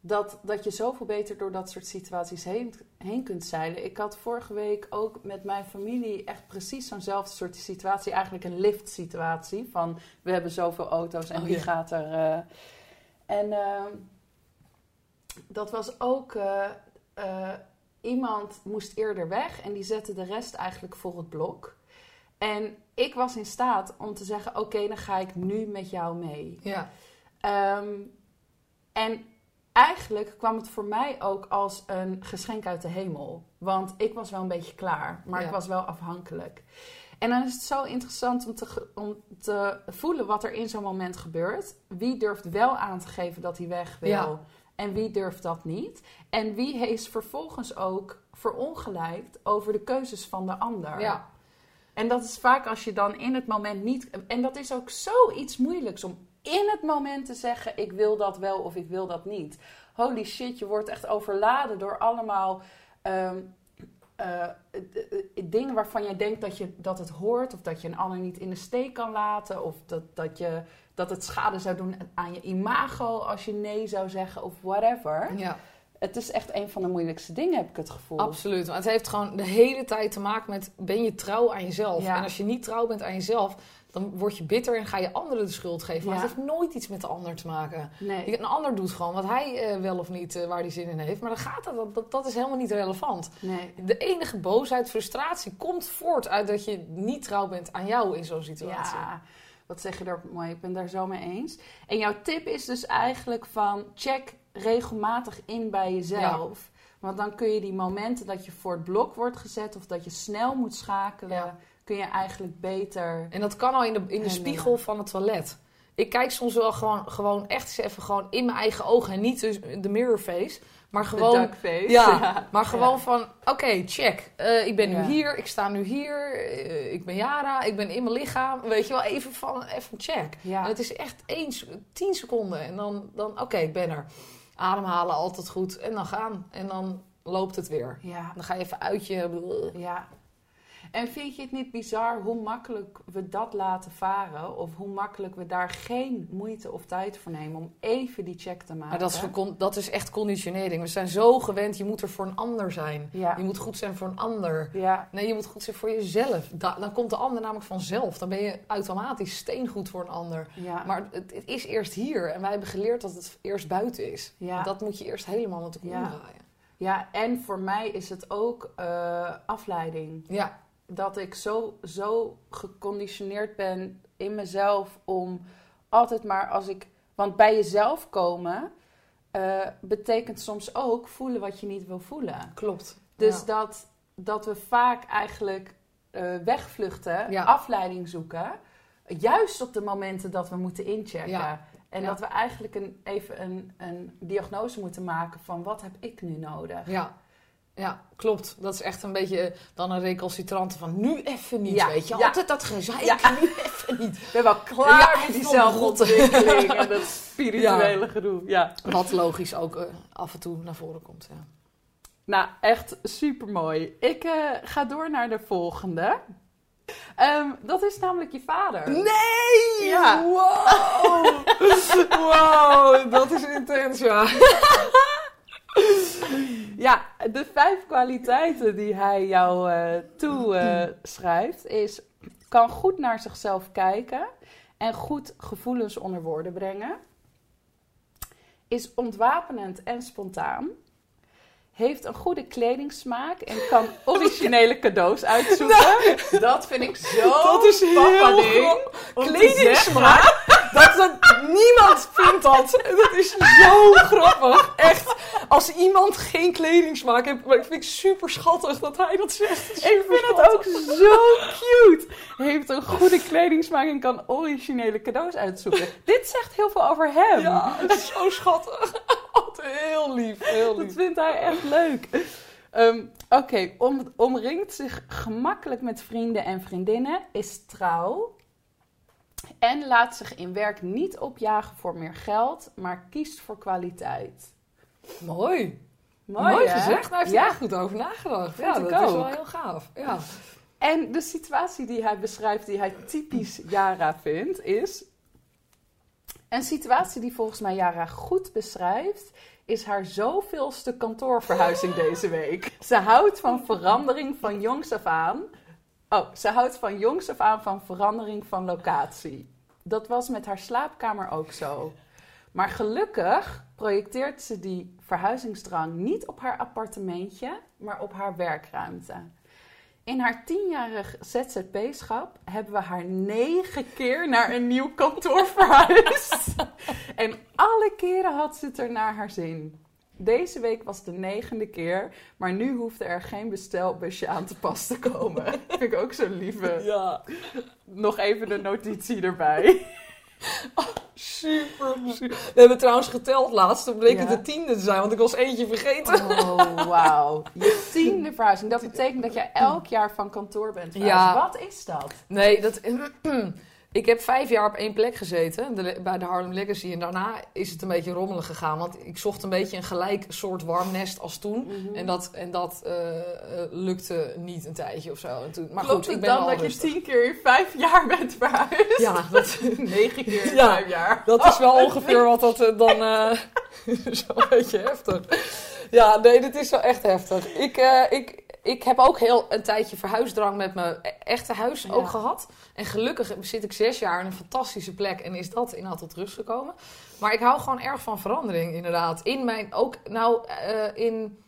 Dat, dat je zoveel beter door dat soort situaties heen, heen kunt zeilen. Ik had vorige week ook met mijn familie echt precies zo'nzelfde soort situatie. Eigenlijk een lift situatie van we hebben zoveel auto's en Oh, wie ja. gaat er... eh, en ehm, dat was ook... eh, eh, iemand moest eerder weg en die zette de rest eigenlijk voor het blok. En ik was in staat om te zeggen: Oké, dan ga ik nu met jou mee. Ja, Ehm, en eigenlijk kwam het voor mij ook als een geschenk uit de hemel. Want ik was wel een beetje klaar, maar Ja. ik was wel afhankelijk. En dan is het zo interessant om te, om te voelen wat er in zo'n moment gebeurt. Wie durft wel aan te geven dat hij weg wil? Ja. En wie durft dat niet? En wie is vervolgens ook verongelijkt over de keuzes van de ander? ja, En dat is vaak als je dan in het moment niet. En dat is ook zoiets moeilijks om in het moment te zeggen: ik wil dat wel of ik wil dat niet. Holy shit, je wordt echt overladen door allemaal ehm, eh, eh, dingen waarvan je denkt dat, je, dat het hoort, of dat je een ander niet in de steek kan laten, of dat, dat, je, dat het schade zou doen aan je imago als je nee zou zeggen, of whatever. ja, Het is echt een van de moeilijkste dingen, heb ik het gevoel. absoluut. Maar het heeft gewoon de hele tijd te maken met: ben je trouw aan jezelf? Ja. En als je niet trouw bent aan jezelf, dan word je bitter en ga je anderen de schuld geven. Maar Ja. het heeft nooit iets met de ander te maken. Nee. Een ander doet gewoon wat hij eh, wel of niet, eh, waar hij zin in heeft. Maar dan gaat dat, dat, dat, dat is helemaal niet relevant. nee. De enige boosheid, frustratie komt voort uit dat je niet trouw bent aan jou in zo'n situatie. Ja, wat zeg je daar mooi. Ik ben daar zo mee eens. En jouw tip is dus eigenlijk van check regelmatig in bij jezelf. Want dan kun je die momenten dat je voor het blok wordt gezet of dat je snel moet schakelen, Ja. Kun je eigenlijk beter. En dat kan al in de, in de spiegel van het toilet. Ik kijk soms wel gewoon, gewoon echt eens even gewoon in mijn eigen ogen en niet dus de mirror face. Maar gewoon, ja, maar gewoon van, oké, check. Eh, ik ben nu Ja. hier, ik sta nu hier, eh, ik ben Jara, ik ben in mijn lichaam. Weet je wel, even van, even check. Ja. En het is echt één, s- tien seconden en dan, dan oké, ik ben er. Ademhalen, altijd goed. En dan gaan. En dan loopt het weer. ja. Dan ga je even uit je... Ja. En vind je het niet bizar hoe makkelijk we dat laten varen? Of hoe makkelijk we daar geen moeite of tijd voor nemen om even die check te maken? Maar dat is, dat is echt conditionering. We zijn zo gewend, je moet er voor een ander zijn. Ja. Je moet goed zijn voor een ander. Ja, Nee, je moet goed zijn voor jezelf. Da- dan komt de ander namelijk vanzelf. Dan ben je automatisch steengoed voor een ander. ja. Maar het, het is eerst hier. En wij hebben geleerd dat het eerst buiten is. Dat moet je eerst helemaal Ja. omdraaien. ja, en voor mij is het ook eh, afleiding. Ja, Dat ik zo, zo geconditioneerd ben in mezelf om altijd maar als ik... Want bij jezelf komen eh, betekent soms ook voelen wat je niet wil voelen. klopt. Dus Ja. dat, dat we vaak eigenlijk eh, wegvluchten, Ja. afleiding zoeken. Juist op de momenten dat we moeten inchecken. Ja. En dat we eigenlijk een, even een, een diagnose moeten maken van wat heb ik nu nodig. Ja. Ja, klopt. Dat is echt een beetje dan een recalcitrante van nu even niet, Ja, weet je. ja. Altijd dat gezeik, Ja. nu even niet. Ik ben wel klaar met die zelfontwikkeling en dat spirituele gedoe. Ja. Wat logisch ook eh, af en toe naar voren komt, ja. Nou, echt super mooi. Ik eh, ga door naar de volgende. Ehm, dat is namelijk je vader. Nee! Ja. Wow! wow, dat is intens, ja. Ja, de vijf kwaliteiten die hij jou eh toeschrijft is... kan goed naar zichzelf kijken en goed gevoelens onder woorden brengen. Is ontwapenend en spontaan. Heeft een goede kledingsmaak en kan originele cadeaus uitzoeken. Dat vind ik zo Dat is heel Kledingsmaak? Dat, dat, niemand vindt dat. Dat is zo grappig. Echt. Als iemand geen kledingsmaak heeft, maar ik vind het super schattig dat hij dat zegt. Ik vind het ook zo cute. Heeft een goede kledingsmaak en kan originele cadeaus uitzoeken. Dit zegt heel veel over hem. Ja, het is zo schattig. Heel lief, heel Dat lief. vindt hij echt leuk. Ehm, Oké, om, omringt zich gemakkelijk met vrienden en vriendinnen, is trouw. En laat zich in werk niet opjagen voor meer geld, maar kiest voor kwaliteit. Mooi. Mooi, gezegd. Daar heeft Ja. hij echt goed over nagedacht. Vind Ja, dat is ook. wel heel gaaf. Ja. En de situatie die hij beschrijft, die hij typisch Yara vindt, is. Een situatie die volgens mij Yara goed beschrijft, is haar zoveelste kantoorverhuizing deze week. Ze houdt van verandering van jongs af aan. Oh, ze houdt van jongs af aan van verandering van locatie. Dat was met haar slaapkamer ook zo. Maar gelukkig projecteert ze die verhuizingsdrang niet op haar appartementje, maar op haar werkruimte. In haar tienjarig ZZP-schap hebben we haar negen keer naar een nieuw kantoor verhuisd. en alle keren had ze het er naar haar zin. Deze week was de negende keer, maar nu hoefde er geen bestelbusje aan te pas te komen. Vind ik ook zo'n lieve. ja. Nog even de notitie erbij. Super, super. We hebben trouwens geteld laatst. Toen bleek Ja. het de tiende te zijn, want ik was eentje vergeten. Oh, wauw. Je tiende verhuizing. Dat betekent dat jij elk jaar van kantoor bent verhuisd. Ja. Wat is dat? Nee, dat... Ik heb vijf jaar op één plek gezeten, de- bij de Harlem Legacy. En daarna is het een beetje rommelig gegaan. Want ik zocht een beetje een gelijk soort warm nest als toen. Mhm. En dat, en dat eh, eh, lukte niet een tijdje of zo. En toen, maar Klopt goed, ik het ben dan dat je tien keer in vijf jaar bent verhuisd? Ja, dat, Negen keer in Ja. vijf jaar. dat is wel ongeveer wat dat eh, dan... Zo'n beetje heftig. Ja, nee, dit is wel echt heftig. Ik, ik, ik heb ook heel een tijdje verhuisdrang met mijn e- echte huis Ja. ook gehad. En gelukkig zit ik zes jaar in een fantastische plek en is dat inderdaad tot rust gekomen. Maar ik hou gewoon erg van verandering, inderdaad. In mijn, ook, nou, eh, in...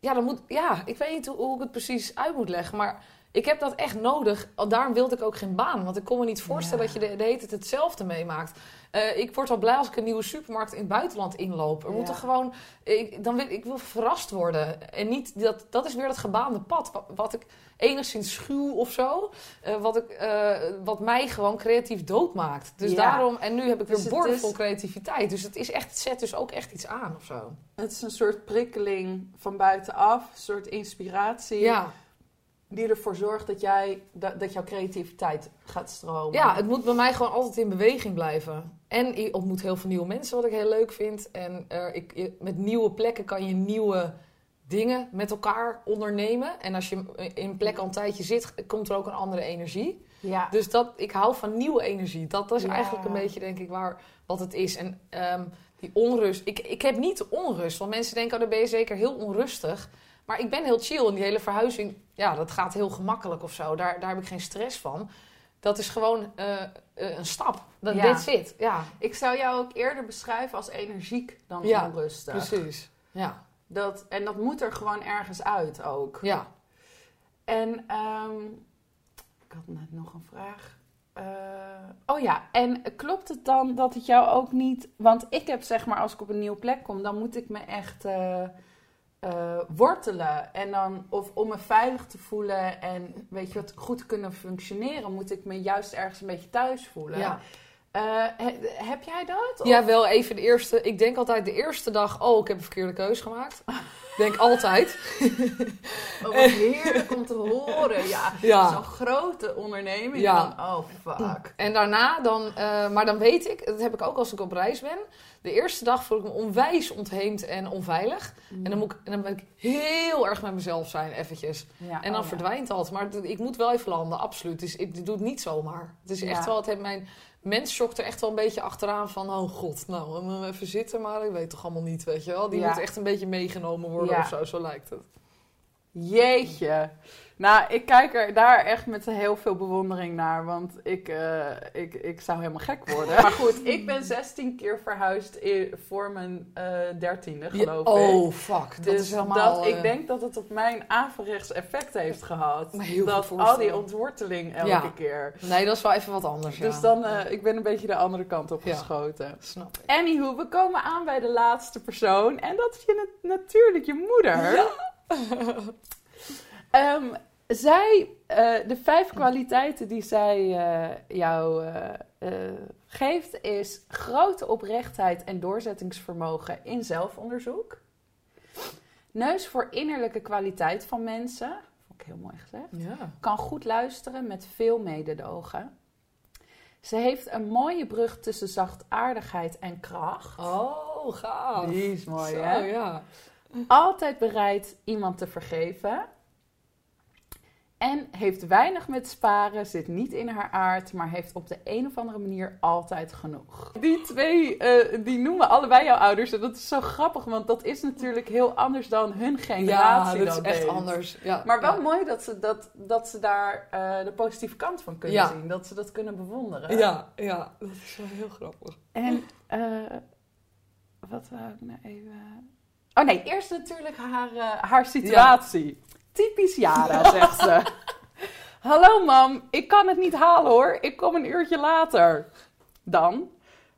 Ja, dan moet, ja, ik weet niet hoe, hoe ik het precies uit moet leggen, maar ik heb dat echt nodig. Daarom wilde ik ook geen baan. Want ik kon me niet voorstellen Ja. dat je de, de hele tijd hetzelfde meemaakt. Eh, ik word al blij als ik een nieuwe supermarkt in het buitenland inloop. Er Ja. moeten gewoon... Ik, dan wil, ik wil verrast worden. En niet... Dat, dat is weer dat gebaande pad. Wat, wat ik enigszins schuw of zo. eh, wat, ik, eh, wat mij gewoon creatief doodmaakt. Dus Ja. daarom... En nu heb ik weer Dus vol creativiteit. Dus het is echt... Het zet dus ook echt iets aan of zo. Het is een soort prikkeling van buitenaf, een soort inspiratie. Ja. Die ervoor zorgt dat, jij, dat, dat jouw creativiteit gaat stromen. Ja, het moet bij mij gewoon altijd in beweging blijven. En ik ontmoet heel veel nieuwe mensen, wat ik heel leuk vind. En eh, ik, met nieuwe plekken kan je nieuwe dingen met elkaar ondernemen. En als je in een plek al een tijdje zit, komt er ook een andere energie. ja. Dus dat, ik hou van nieuwe energie. Dat, dat is Ja. eigenlijk een beetje, denk ik, waar, wat het is. En ehm, die onrust. Ik, ik heb niet onrust, want mensen denken, oh, dan ben je zeker heel onrustig. Maar ik ben heel chill en die hele verhuizing, ja, dat gaat heel gemakkelijk of zo. Daar, daar heb ik geen stress van. Dat is gewoon eh, eh, een stap. Dat Ja. That's it. Ja, Ik zou jou ook eerder beschrijven als energiek dan Ja, onrustig. precies. Ja, Dat, en dat moet er gewoon ergens uit ook. ja. En ehm, ik had net nog een vraag. Eh, oh ja, en klopt het dan dat het jou ook niet... Want ik heb zeg maar, als ik op een nieuwe plek kom, dan moet ik me echt eh, wortelen. En dan, of om me veilig te voelen en weet je wat, goed kunnen functioneren, moet ik me juist ergens een beetje thuis voelen. Eh, he- heb jij dat? Of- Ja, wel even de eerste. Ik denk altijd de eerste dag, oh, ik heb een verkeerde keus gemaakt. Denk altijd. Oh, wat heerlijk om te horen. Ja, Ja. zo'n grote onderneming. Ja. Dan, oh, fuck. En daarna dan, eh, maar dan weet ik, dat heb ik ook als ik op reis ben. De eerste dag voel ik me onwijs ontheemd en onveilig. En dan, moet ik, en dan ben ik heel erg met mezelf zijn, eventjes. Ja, En dan oh verdwijnt dat. Maar ik moet wel even landen, absoluut. Dus ik doe het niet zomaar. Het is echt wel, het heeft mijn mens schokt er echt wel een beetje achteraan van, oh god, nou, even zitten, maar ik weet toch allemaal niet, weet je wel. Die Ja. moet echt een beetje meegenomen worden Ja. of zo, zo lijkt het. Jeetje. Nou, ik kijk er daar echt met heel veel bewondering naar, want ik, eh, ik, ik zou helemaal gek worden. maar goed, ik ben 16 keer verhuisd voor mijn eh dertiende, geloof Ja, ik. oh, fuck. Dat Dus is helemaal... dat, eh, ik denk dat het op mijn averechts effect heeft gehad. Heel dat al die ontworteling elke Ja. keer. Nee, dat is wel even wat anders, ja. Dus dan, eh, ik ben een beetje de andere kant op Ja. geschoten. Snap ik. Anywho, we komen aan bij de laatste persoon. En dat is je, na- natuurlijk je moeder. Ehm, zij, eh, de vijf kwaliteiten die zij eh, jou eh, geeft, is grote oprechtheid en doorzettingsvermogen in zelfonderzoek. Neus voor innerlijke kwaliteit van mensen. Vond ik heel mooi gezegd Ja. kan goed luisteren met veel mededogen. Ze heeft een mooie brug tussen zachtaardigheid en kracht. Oh, gaaf. Die is mooi, Zo, hè? ja. Altijd bereid iemand te vergeven. En heeft weinig met sparen, zit niet in haar aard, maar heeft op de een of andere manier altijd genoeg. Die twee, eh, die noemen allebei jouw ouders. En dat is zo grappig, want dat is natuurlijk heel anders dan hun Ja, generatie. dat is echt deed. anders. Ja. Maar wel ja. mooi dat ze, dat, dat ze daar eh, de positieve kant van kunnen Ja. zien. Dat ze dat kunnen bewonderen. Ja, ja, dat is wel heel grappig. En eh, wat wou ik nou even... Oh nee, eerst natuurlijk haar, haar situatie. Typisch Jara, zegt ze. Hallo mam, ik kan het niet halen hoor. Ik kom een uurtje later. Dan...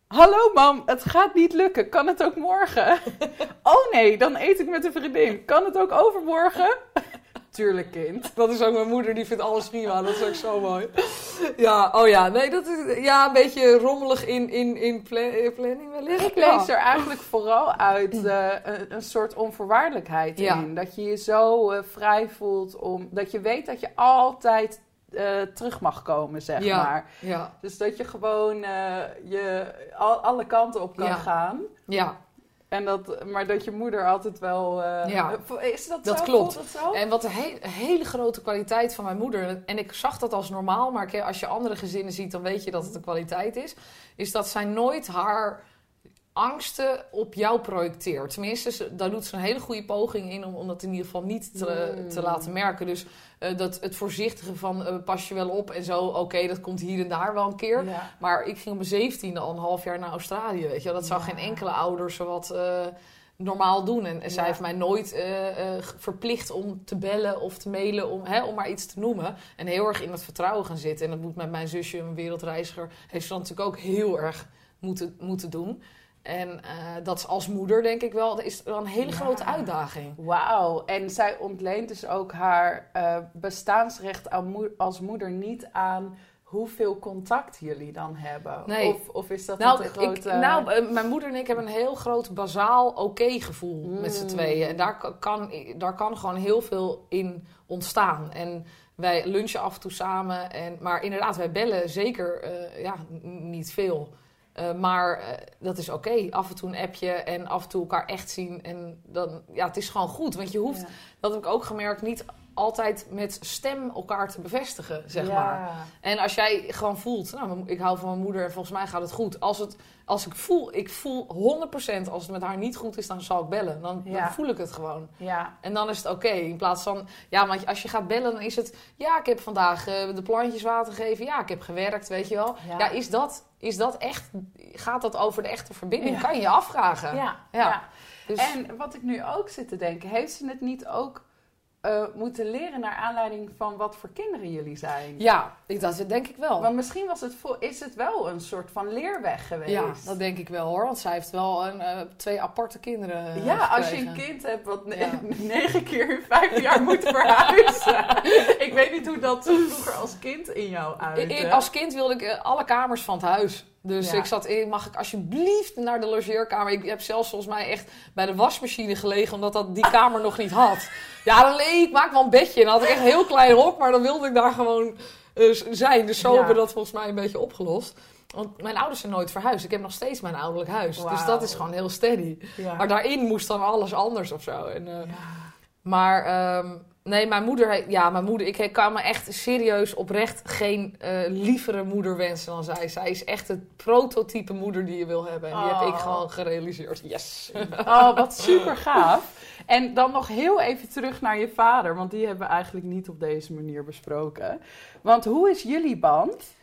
Hallo mam, het gaat niet lukken. Kan het ook morgen? Oh nee, dan eet ik met een vriendin. Kan het ook overmorgen? Tuurlijk kind. Dat is ook mijn moeder, die vindt alles prima. Dat is ook zo mooi. Ja, oh ja, nee, dat is ja, een beetje rommelig in, in, in pla- in planning wellicht. Ik Ja. lees er eigenlijk vooral uit eh, een, een soort onvoorwaardelijkheid Ja. in. Dat je je zo eh, vrij voelt om. Dat je weet dat je altijd eh, terug mag komen, zeg Ja. maar. Ja, Dus dat je gewoon je al, alle kanten op kan gaan. ja. En dat, maar dat je moeder altijd wel. eh, Ja. Is dat, Dat zo? klopt. Dat zo? En wat een he- hele grote kwaliteit van mijn moeder, en ik zag dat als normaal, maar als je andere gezinnen ziet, dan weet je dat het een kwaliteit is, is dat zij nooit haar angsten op jou projecteert. Tenminste, daar doet ze een hele goede poging in om, om dat in ieder geval niet te, Mm. te laten merken. Dus eh, dat het voorzichtige van eh, pas je wel op en zo, oké, dat komt hier en daar wel een keer. Ja. Maar ik ging op mijn zeventiende al een half jaar naar Australië, weet je. Dat zou Ja. geen enkele ouder zowat... eh normaal doen. En, en zij Ja. heeft mij nooit verplicht om te bellen of te mailen, om, hè, om maar iets te noemen. En heel erg in dat vertrouwen gaan zitten. En dat moet met mijn zusje, een wereldreiziger, heeft ze dan natuurlijk ook heel erg moeten, moeten doen. En eh, dat is als moeder, denk ik wel, is wel een hele Ja. grote uitdaging. Wauw, en zij ontleent dus ook haar eh, bestaansrecht als moeder niet aan hoeveel contact jullie dan hebben. Nee. Of, of is dat Nou, een grote... ik, nou, eh, mijn moeder en ik hebben een heel groot bazaal oké gevoel met z'n Mm. tweeën. En daar ka- kan, daar kan gewoon heel veel in ontstaan. En wij lunchen af en toe samen. En, maar inderdaad, wij bellen zeker ja, niet veel. Eh, maar eh, dat is oké. Af en toe een appje en af en toe elkaar echt zien. En dan, ja, het is gewoon goed. Want je hoeft, Ja. dat heb ik ook gemerkt, niet altijd met stem elkaar te bevestigen, zeg Ja. maar. En als jij gewoon voelt, nou, ik hou van mijn moeder en volgens mij gaat het goed. Als, het, als ik voel, ik voel 100% als het met haar niet goed is, dan zal ik bellen. Dan, Ja. dan voel ik het gewoon. Ja, En dan is het oké. In plaats van, ja, want als je gaat bellen, dan is het, ja, ik heb vandaag eh, de plantjes water gegeven. Ja, ik heb gewerkt, weet je wel. Ja. Ja, is, dat, is dat echt, gaat dat over de echte verbinding? Kan je je afvragen. ja, Ja. ja. Dus, En wat ik nu ook zit te denken, heeft ze het niet ook eh, moeten leren naar aanleiding van wat voor kinderen jullie zijn? ja, ik, dat denk ik wel. Want misschien was het is het wel een soort van leerweg geweest. Ja, dat denk ik wel hoor. Want zij heeft wel een, eh, twee aparte kinderen. eh, Ja, als je een kind hebt wat ne- Ja. negen keer in vijf jaar moet verhuizen. ik weet niet hoe dat vroeger als kind in jou i- Als kind wilde ik alle kamers van het huis. Dus Ja. ik zat in, mag ik alsjeblieft naar de logeerkamer? Ik heb zelfs volgens mij echt bij de wasmachine gelegen, omdat dat die kamer nog niet had. Ja, dan nee, ik maak wel een bedje. En dan had ik echt een heel klein hok, maar dan wilde ik daar gewoon eh, zijn. Dus zo Ja. hebben we dat volgens mij een beetje opgelost. Want mijn ouders zijn nooit verhuisd. Ik heb nog steeds mijn ouderlijk huis. Dus dat is gewoon heel steady. Ja. Maar daarin moest dan alles anders of zo. En, eh. Maar ehm, nee, mijn moeder, ja, mijn moeder, ik kan me echt serieus oprecht geen eh, lievere moeder wensen dan zij. Zij is echt het prototype moeder die je wil hebben. En die heb ik Oh. gewoon gerealiseerd. Yes. Oh, wat super gaaf. En dan nog heel even terug naar je vader, want die hebben we eigenlijk niet op deze manier besproken. Want hoe is jullie band?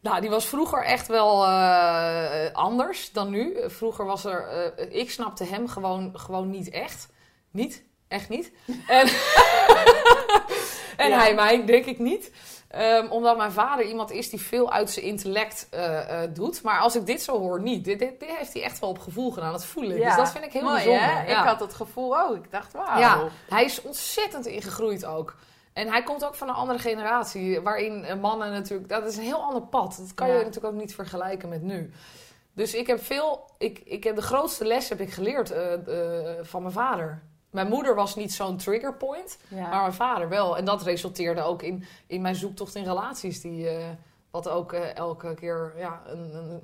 Nou, die was vroeger echt wel eh, anders dan nu. Vroeger was er, eh, ik snapte hem gewoon, gewoon niet echt. Niet, echt niet. En, en Ja. hij mij, denk ik niet. Ehm, omdat mijn vader iemand is die veel uit zijn intellect eh, eh, doet. Maar als ik dit zo hoor, niet. Dit, dit, dit heeft hij echt wel op gevoel gedaan. Dat voel ik. Dus dat vind ik heel Mooi, bijzonder. Ja. Ik had het gevoel ook. Ik dacht, wauw. Ja, hij is ontzettend ingegroeid ook. En hij komt ook van een andere generatie, waarin eh, mannen natuurlijk... Dat is een heel ander pad. Dat kan je natuurlijk ook niet vergelijken met nu. Dus ik heb veel... Ik, ik heb de grootste les heb ik geleerd van mijn vader. Mijn moeder was niet zo'n trigger point, Ja. maar mijn vader wel. En dat resulteerde ook in, in mijn zoektocht in relaties. Die, eh, wat ook eh, elke keer ja, een, een,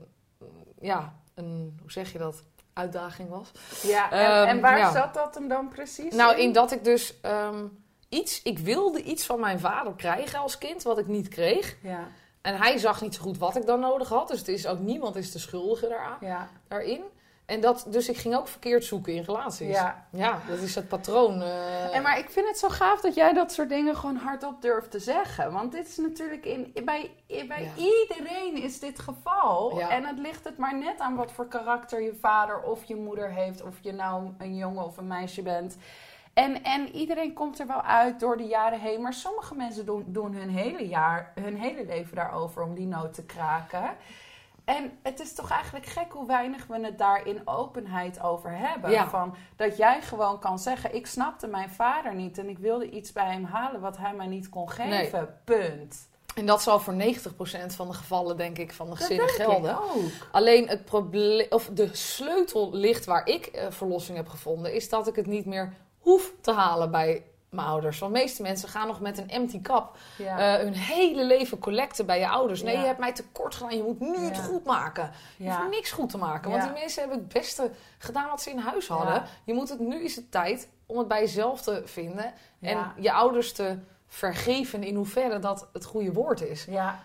ja, een... Hoe zeg je dat? Uitdaging was. Ja, en, Ehm, en waar ja. zat dat hem dan precies Nou, in? in dat ik dus ehm, iets, ik wilde iets van mijn vader krijgen als kind, wat ik niet kreeg. Ja, En hij zag niet zo goed wat ik dan nodig had. Dus het is ook niemand is de schuldige daaraan, ja, daarin. En dat, dus ik ging ook verkeerd zoeken in relaties. ja. Ja, dat is het patroon. eh. En maar ik vind het zo gaaf dat jij dat soort dingen gewoon hardop durft te zeggen. Want dit is natuurlijk in, bij, bij Ja. iedereen is dit geval. Ja. En het ligt het maar net aan wat voor karakter je vader of je moeder heeft. Of je nou een jongen of een meisje bent. En, en iedereen komt er wel uit door de jaren heen. Maar sommige mensen doen, doen hun, hele jaar, hun hele leven daarover om die noot te kraken. En het is toch eigenlijk gek hoe weinig we het daar in openheid over hebben. Ja. Van dat jij gewoon kan zeggen: Ik snapte mijn vader niet en ik wilde iets bij hem halen wat hij mij niet kon geven. Punt. En dat zal voor 90% van de gevallen, denk ik, van de gezinnen gelden. Alleen het probleem, of de sleutel ligt waar ik eh, verlossing heb gevonden, is dat ik het niet meer hoef te halen bij mijn ouders. Want de meeste mensen gaan nog met een empty cup Ja. eh, hun hele leven collecten bij je ouders. Nee, Ja. je hebt mij tekort gedaan, je moet nu het Ja. goed maken. Je hoeft niks goed te maken, want die mensen hebben het beste gedaan wat ze in huis hadden. Je moet het, nu is het tijd om het bij jezelf te vinden en je ouders te vergeven in hoeverre dat het goede woord is ja.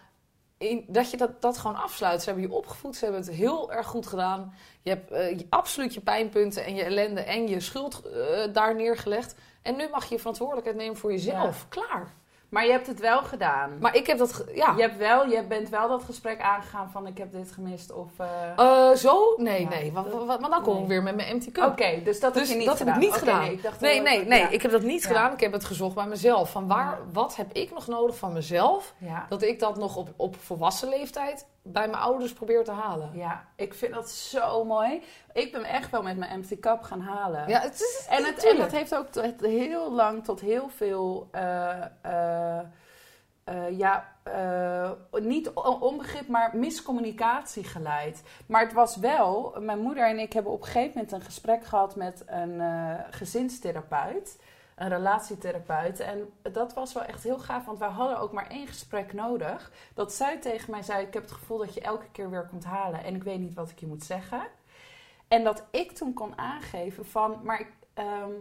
in, dat je dat, dat gewoon afsluit. Ze hebben je opgevoed, ze hebben het heel erg goed gedaan. Je hebt eh, je, absoluut je pijnpunten en je ellende en je schuld eh, daar neergelegd. En nu mag je verantwoordelijkheid nemen voor jezelf. Klaar. Maar je hebt het wel gedaan. Maar ik heb dat, ja. Je, hebt wel, je bent wel dat gesprek aangegaan van ik heb dit gemist of... eh, Eh, zo? Nee, Ja, nee. Want, dan kom ik nee. weer met mijn empty cup. Oké, dus dat Dus heb je niet dat gedaan. heb ik niet gedaan. Nee, ik dacht Nee, nee, erg- nee. ja. Ik heb dat niet Ja. gedaan. Ik heb het gezocht bij mezelf. Van waar, wat heb ik nog nodig van mezelf? Dat ik dat nog op, op volwassen leeftijd bij mijn ouders probeer te halen. ja, ik vind dat zo mooi. Ik ben echt wel met mijn empty cup gaan halen. Ja, het is, En, het, en dat heeft ook tot heel lang tot heel veel, eh, eh, eh, ja, niet on- onbegrip, maar miscommunicatie geleid. Maar het was wel, mijn moeder en ik hebben op een gegeven moment een gesprek gehad met een gezinstherapeut, een relatietherapeut. En dat was wel echt heel gaaf, want wij hadden ook maar één gesprek nodig. Dat zij tegen mij zei, ik heb het gevoel dat je elke keer weer komt halen en ik weet niet wat ik je moet zeggen. En dat ik toen kon aangeven van, maar ik, ehm,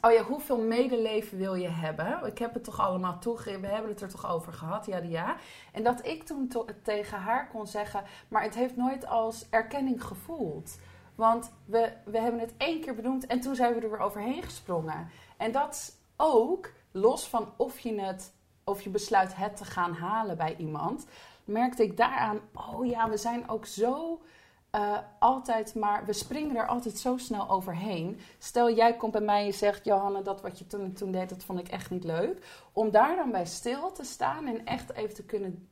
oh ja, hoeveel medeleven wil je hebben? Ik heb het toch allemaal toegegeven, we hebben het er toch over gehad, ja, ja. En dat ik toen to- tegen haar kon zeggen, maar het heeft nooit als erkenning gevoeld. Want we, we hebben het één keer benoemd en toen zijn we er weer overheen gesprongen. En dat ook, los van of je, het, of je besluit het te gaan halen bij iemand, merkte ik daaraan, oh ja, we zijn ook zo eh, altijd maar, we springen er altijd zo snel overheen. Stel, jij komt bij mij en zegt, Johanna, dat wat je toen en toen deed, dat vond ik echt niet leuk. Om daar dan bij stil te staan en echt even te kunnen,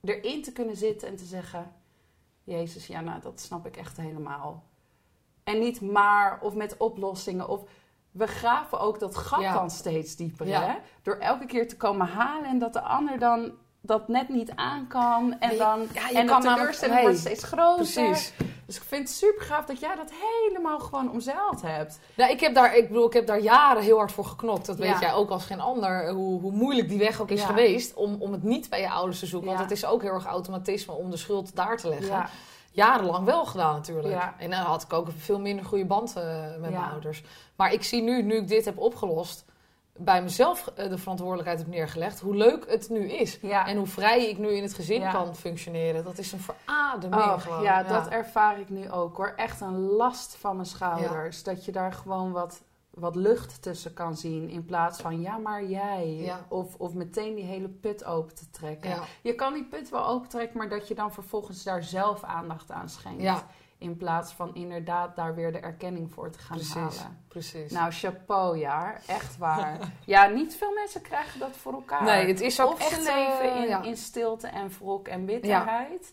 erin te kunnen zitten en te zeggen, Jezus, ja, nou, dat snap ik echt helemaal. En niet maar of met oplossingen of we graven ook dat gat Ja. dan steeds dieper, Ja. hè? Door elke keer te komen halen en dat de ander dan dat net niet aan kan. En dan ja, je en kan de teleurstelling nee. wordt steeds groter. Precies. Dus ik vind het super gaaf dat jij dat helemaal gewoon omzeild hebt. Nou, ik heb daar, ik bedoel, ik heb daar jaren heel hard voor geknokt. Dat weet Ja. jij ook als geen ander. Hoe, hoe moeilijk die weg ook is Ja. geweest om, om het niet bij je ouders te zoeken. Ja. Want het is ook heel erg automatisme om de schuld daar te leggen. Ja, Jarenlang wel gedaan natuurlijk. Ja. En dan had ik ook een veel minder goede band eh, met Ja. mijn ouders. Maar ik zie nu, nu ik dit heb opgelost, bij mezelf eh, de verantwoordelijkheid heb neergelegd, hoe leuk het nu is. ja. En hoe vrij ik nu in het gezin Ja. kan functioneren. Dat is een verademing Oh, ja, dat ervaar ik nu ook hoor. Echt een last van mijn schouders. Dat je daar gewoon wat, wat lucht tussen kan zien. In plaats van ja, maar jij. Of, of meteen die hele put open te trekken. Je kan die put wel open trekken, maar dat je dan vervolgens daar zelf aandacht aan schenkt. In plaats van inderdaad daar weer de erkenning voor te gaan Precies. halen. Precies. Nou, chapeau, ja. Echt waar. ja, niet veel mensen krijgen dat voor elkaar. nee, het is ook of echt... ze leven eh, in, ja. in stilte en wrok en bitterheid.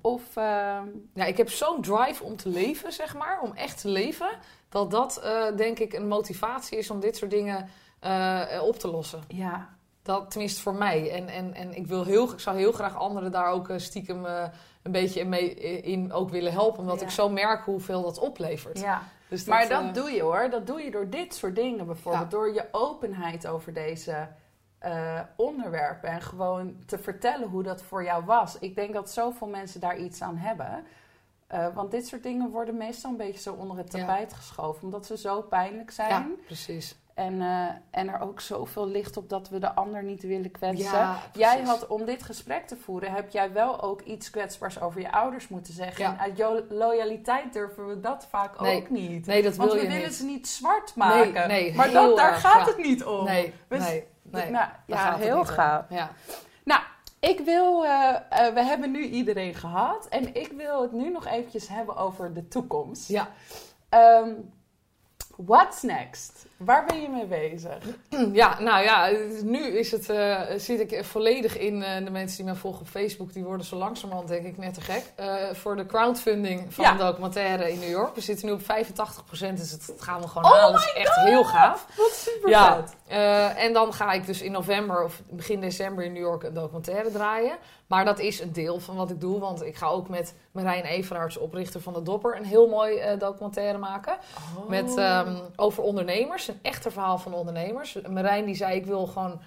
Of, ehm, Ja, ik heb zo'n drive om te leven, zeg maar. Om echt te leven. Dat dat, eh, denk ik, een motivatie is om dit soort dingen eh, op te lossen. ja, Dat tenminste voor mij. En, en, en ik, wil heel, ik zou heel graag anderen daar ook eh, stiekem eh, een beetje mee, in ook willen helpen. Omdat Ja. ik zo merk hoeveel dat oplevert. ja. Dus Maar dat eh, doe je hoor. Dat doe je door dit soort dingen bijvoorbeeld. Ja. Door je openheid over deze eh, onderwerpen. En gewoon te vertellen hoe dat voor jou was. Ik denk dat zoveel mensen daar iets aan hebben. Eh, want dit soort dingen worden meestal een beetje zo onder het Ja. tapijt geschoven. Omdat ze zo pijnlijk zijn. Ja, precies. En, eh, en er ook zoveel ligt op dat we de ander niet willen kwetsen. Ja, jij had, om dit gesprek te voeren, heb jij wel ook iets kwetsbaars over je ouders moeten zeggen. Ja. En uit jo- loyaliteit durven we dat vaak Nee. ook niet. Nee, dat Want wil we je willen niet. ze niet zwart maken. Nee, maar dat, daar erg, gaat ja. het niet om. Nee, We- nee, nee. nou, ja, heel gaaf. Ja. Nou, ik wil, eh, eh, we hebben nu iedereen gehad. En ik wil het nu nog eventjes hebben over de toekomst. ja. Ehm, what's next? Waar ben je mee bezig? Ja, nou ja, nu is het, eh, zit ik volledig in. eh, de mensen die mij volgen op Facebook, die worden zo langzamerhand denk ik net te gek. eh, voor de crowdfunding van Ja. de documentaire in New York. We zitten nu op 85%, dus het het gaan we gewoon Oh halen. Dat is echt heel gaaf. Wat super Ja, en dan ga ik dus in november of begin december in New York een documentaire draaien. Maar dat is een deel van wat ik doe, want ik ga ook met Marijn Everaerts, oprichter van de Dopper, een heel mooi eh, documentaire maken. Oh. Met, ehm, over ondernemers, een echte verhaal van ondernemers. Marijn die zei, ik wil gewoon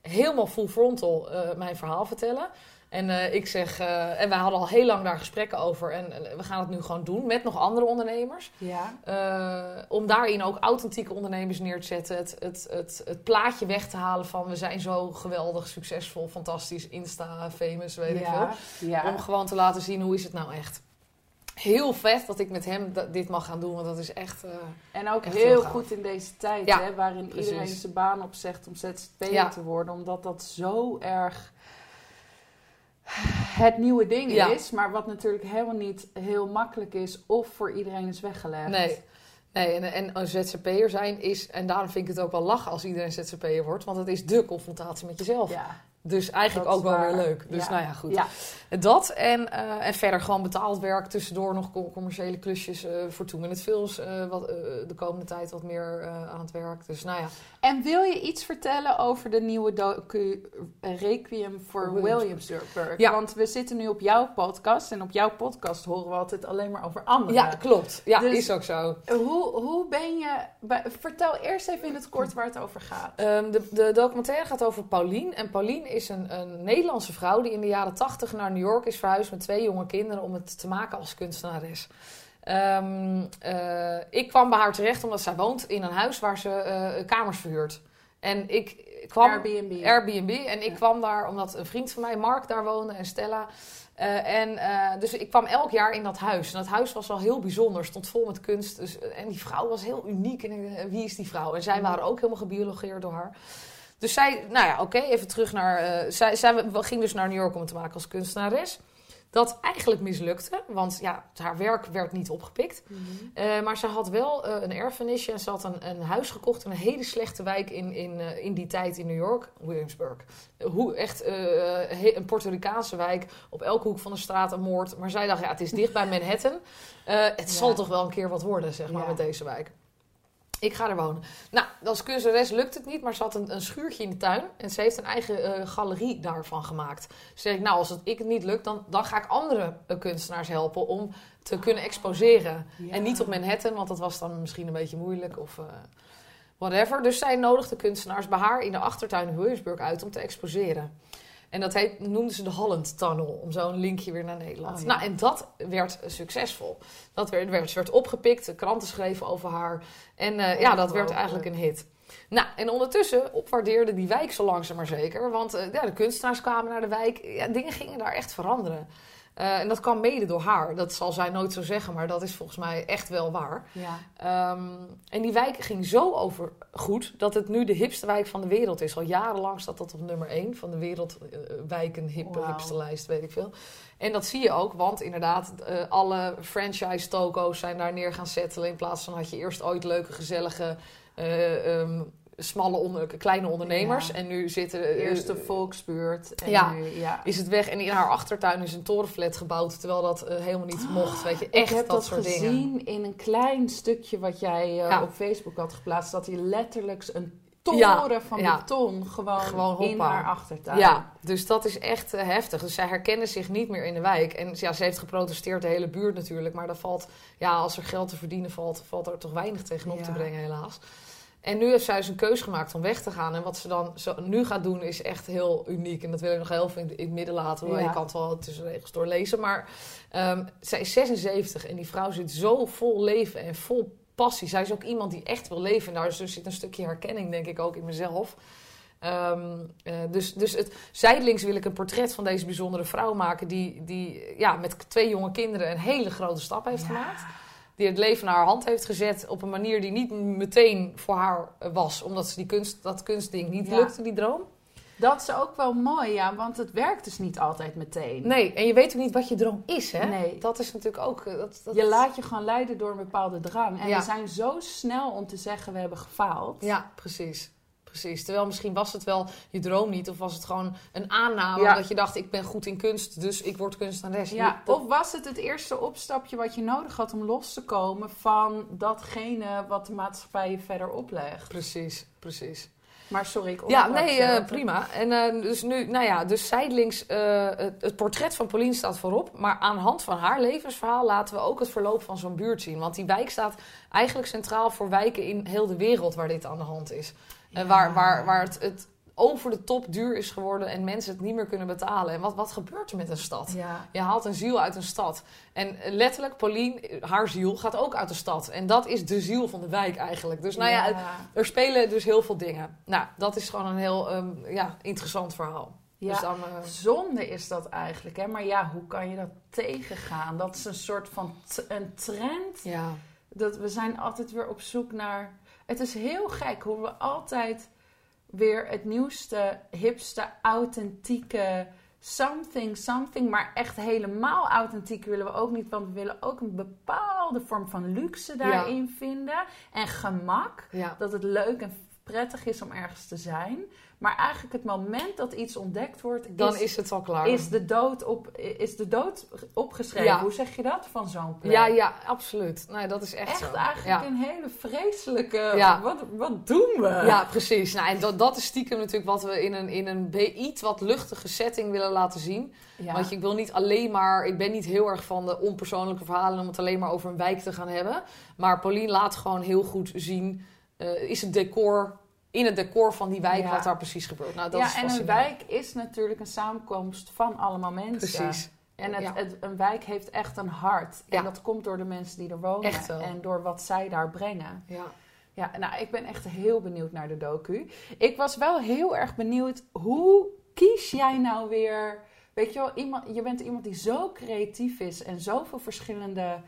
helemaal full frontal eh, mijn verhaal vertellen. En eh, ik zeg, eh, en wij hadden al heel lang daar gesprekken over. En we gaan het nu gewoon doen met nog andere ondernemers. Ja. Eh, om daarin ook authentieke ondernemers neer te zetten. Het, het, het, het plaatje weg te halen van we zijn zo geweldig, succesvol, fantastisch, Insta, famous, weet ik veel. ja. Om gewoon te laten zien hoe is het nou echt. heel vet dat ik met hem dit mag gaan doen. Want dat is echt... En ook Echt heel goed in deze tijd, hè, waarin precies. iedereen zijn baan opzegt om ZZP'er te worden. Omdat dat zo erg het nieuwe ding Ja. is. Maar wat natuurlijk helemaal niet heel makkelijk is of voor iedereen is weggelegd. Nee. Nee, en, en een ZZP'er zijn is, en daarom vind ik het ook wel lachen als iedereen ZZP'er wordt, want het is dé confrontatie met jezelf. Ja, Dus eigenlijk Dat ook wel weer leuk. Dus Ja. nou ja, goed. ja. Dat en, eh, en verder gewoon betaald werk, tussendoor nog co- commerciële klusjes eh, voor Two Minute Films. eh, wat, de komende tijd wat meer aan het werk. Dus nou ja, En wil je iets vertellen over de nieuwe docu Requiem voor Williamsburg. Williamsburg? Ja. Want we zitten nu op jouw podcast en op jouw podcast horen we altijd alleen maar over anderen. ja klopt. Ja, Dus- is ook zo. Hoe, hoe ben je... vertel eerst even in het kort waar het over gaat. Ehm, de, de documentaire gaat over Paulien. En Paulien is een, een Nederlandse vrouw die in de jaren tachtig naar New York is verhuisd met twee jonge kinderen om het te maken als kunstenares. Eh, ik kwam bij haar terecht omdat zij woont in een huis waar ze eh, kamers verhuurt. En ik kwam. Airbnb. Airbnb. En ik Ja. kwam daar omdat een vriend van mij, Mark, daar woonde en Stella. Eh, en dus ik kwam elk jaar in dat huis. En dat huis was wel heel bijzonder, stond vol met kunst. Dus, en die vrouw was heel uniek. En wie is die vrouw? En zij Mhm. waren ook helemaal gebiologeerd door haar. Dus zij, nou ja, oké, even terug naar. eh, zij, zij ging dus naar New York om het te maken als kunstenares. Dat eigenlijk mislukte, want ja, haar werk werd niet opgepikt. Mhm. Eh, maar ze had wel eh, een erfenisje en ze had een, een huis gekocht in een hele slechte wijk in, in, in die tijd in New York, Williamsburg. Hoe echt een Puerto Ricaanse wijk, op elke hoek van de straat een moord. Maar zij dacht, ja, het is dicht bij Manhattan. Het Ja. zal toch wel een keer wat worden, zeg maar, Ja. met deze wijk. Ik ga er wonen. Nou, als kunstenares lukt het niet, maar ze had een, een schuurtje in de tuin. En ze heeft een eigen eh, galerie daarvan gemaakt. Dus zei ik, nou, als het, ik het niet lukt, dan, dan ga ik andere eh, kunstenaars helpen om te kunnen exposeren. Ja. En niet op Manhattan, want dat was dan misschien een beetje moeilijk of eh, whatever. Dus zij nodigde kunstenaars bij haar in de achtertuin in Williamsburg uit om te exposeren. En dat heet, noemden ze de Holland Tunnel, om zo een linkje weer naar Nederland. Oh, ja. Nou, en dat werd succesvol. Dat werd, werd, werd opgepikt, de kranten schreven over haar. En eh, ja, dat werd eigenlijk een hit. Nou, en ondertussen opwaardeerde die wijk zo langzaam maar zeker. Want eh, ja, de kunstenaars kwamen naar de wijk. Ja, dingen gingen daar echt veranderen. Eh, en dat kwam mede door haar. Dat zal zij nooit zo zeggen, maar dat is volgens mij echt wel waar. Ja. Ehm, en die wijk ging zo over goed dat het nu de hipste wijk van de wereld is. Al jarenlang staat dat op nummer 1 van de wereldwijken Wauw. hipste lijst, weet ik veel. En dat zie je ook, want inderdaad, eh, alle franchise toko's zijn daar neer gaan settelen. In plaats van had je eerst ooit leuke, gezellige, eh, ehm, smalle, onder, kleine ondernemers. Ja. En nu zitten... eh, Eerst de volksbuurt. En Ja. Nu, ja. is het weg en in haar achtertuin is een torenflat gebouwd, terwijl dat eh, helemaal niet mocht. Weet je, Ik echt heb dat, dat, soort gezien dingen. in een klein stukje wat jij eh, op Facebook had geplaatst. Dat hij letterlijk een toren Ja, van ja. beton gewoon, Gewoon in haar achtertuin. Ja, dus dat is echt heftig. Dus zij herkennen zich niet meer in de wijk. En ja, ze heeft geprotesteerd, de hele buurt natuurlijk. Maar dat valt, ja, als er geld te verdienen valt, valt er toch weinig tegenop Ja. te brengen, helaas. En nu heeft zij dus een keus gemaakt om weg te gaan. En wat ze dan zo, nu gaat doen is echt heel uniek. En dat wil ik nog heel veel in, in het midden laten. Ja. Je kan het wel tussen de regels doorlezen. Maar ehm, zij is 76 en die vrouw zit zo vol leven en vol passie. Zij is ook iemand die echt wil leven. En daar dus zit een stukje herkenning, denk ik, ook in mezelf. Ehm, eh, dus dus het, zijdelings wil ik een portret van deze bijzondere vrouw maken... die, die ja, met twee jonge kinderen een hele grote stap heeft Ja. gemaakt. Die het leven naar haar hand heeft gezet op een manier die niet meteen voor haar was. Omdat ze die kunst, dat kunstding niet Ja. lukte, die droom. Dat is ook wel mooi, ja. Want het werkt dus niet altijd meteen. Nee, en je weet ook niet wat je droom is, hè? Nee. Dat is natuurlijk ook... eh, Dat, dat Je laat je gewoon leiden door een bepaalde drang. En Ja. we zijn zo snel om te zeggen we hebben gefaald. Ja, precies. Precies. Terwijl misschien was het wel je droom niet. Of was het gewoon een aanname. Ja. Dat je dacht, ik ben goed in kunst, dus ik word kunstenares. Ja, of was het het eerste opstapje wat je nodig had om los te komen van datgene wat de maatschappij je verder oplegt? Precies, precies. Maar sorry, ik Ja, nee, eh, prima. En eh, dus nu, nou ja, dus zijdelings, eh, het, het portret van Pauline staat voorop. Maar aan de hand van haar levensverhaal laten we ook het verloop van zo'n buurt zien. Want die wijk staat eigenlijk centraal voor wijken in heel de wereld waar dit aan de hand is. Waar, waar, waar het, het over de top duur is geworden en mensen het niet meer kunnen betalen. En wat, wat gebeurt er met een stad? Ja. Je haalt een ziel uit een stad. En letterlijk, Pauline, haar ziel gaat ook uit de stad. En dat is de ziel van de wijk eigenlijk. Dus nou ja, er spelen dus heel veel dingen. Nou, dat is gewoon een heel ehm, ja, interessant verhaal. Ja, Dus dan, eh, zonde is dat eigenlijk. Hè? Maar ja, hoe kan je dat tegengaan? Dat is een soort van een trend. ja. Dat we zijn altijd weer op zoek naar... Het is heel gek hoe we altijd weer het nieuwste, hipste, authentieke... Something, something, maar echt helemaal authentiek willen we ook niet. Want we willen ook een bepaalde vorm van luxe daarin vinden. En gemak. Ja. Dat het leuk en prettig is om ergens te zijn. Maar eigenlijk het moment dat iets ontdekt wordt, Dan is, is het al klaar. is, de, dood op, is de dood opgeschreven. Ja. Hoe zeg je dat van zo'n plek? Ja, ja, absoluut. Nee, dat is echt, Echt zo. eigenlijk Ja. een hele vreselijke... Ja. Wat, wat doen we? Ja, precies. Nou, en dat, dat is stiekem natuurlijk wat we in een, in een iets wat luchtige setting willen laten zien. Want je, ik wil niet alleen maar... Ik ben niet heel erg van de onpersoonlijke verhalen... om het alleen maar over een wijk te gaan hebben. Maar Paulien laat gewoon heel goed zien... eh, is het decor... In het decor van die wijk Ja. wat daar precies gebeurt. Nou, dat ja, is en een wijk is natuurlijk een samenkomst van allemaal mensen. Precies. En het, Ja. het, een wijk heeft echt een hart. Ja. En dat komt door de mensen die er wonen. Echt. En door wat zij daar brengen. Ja. Ja, nou, ik ben echt heel benieuwd naar de docu. Ik was wel heel erg benieuwd, hoe kies jij nou weer... Weet je wel, iemand, je bent iemand die zo creatief is en zoveel verschillende...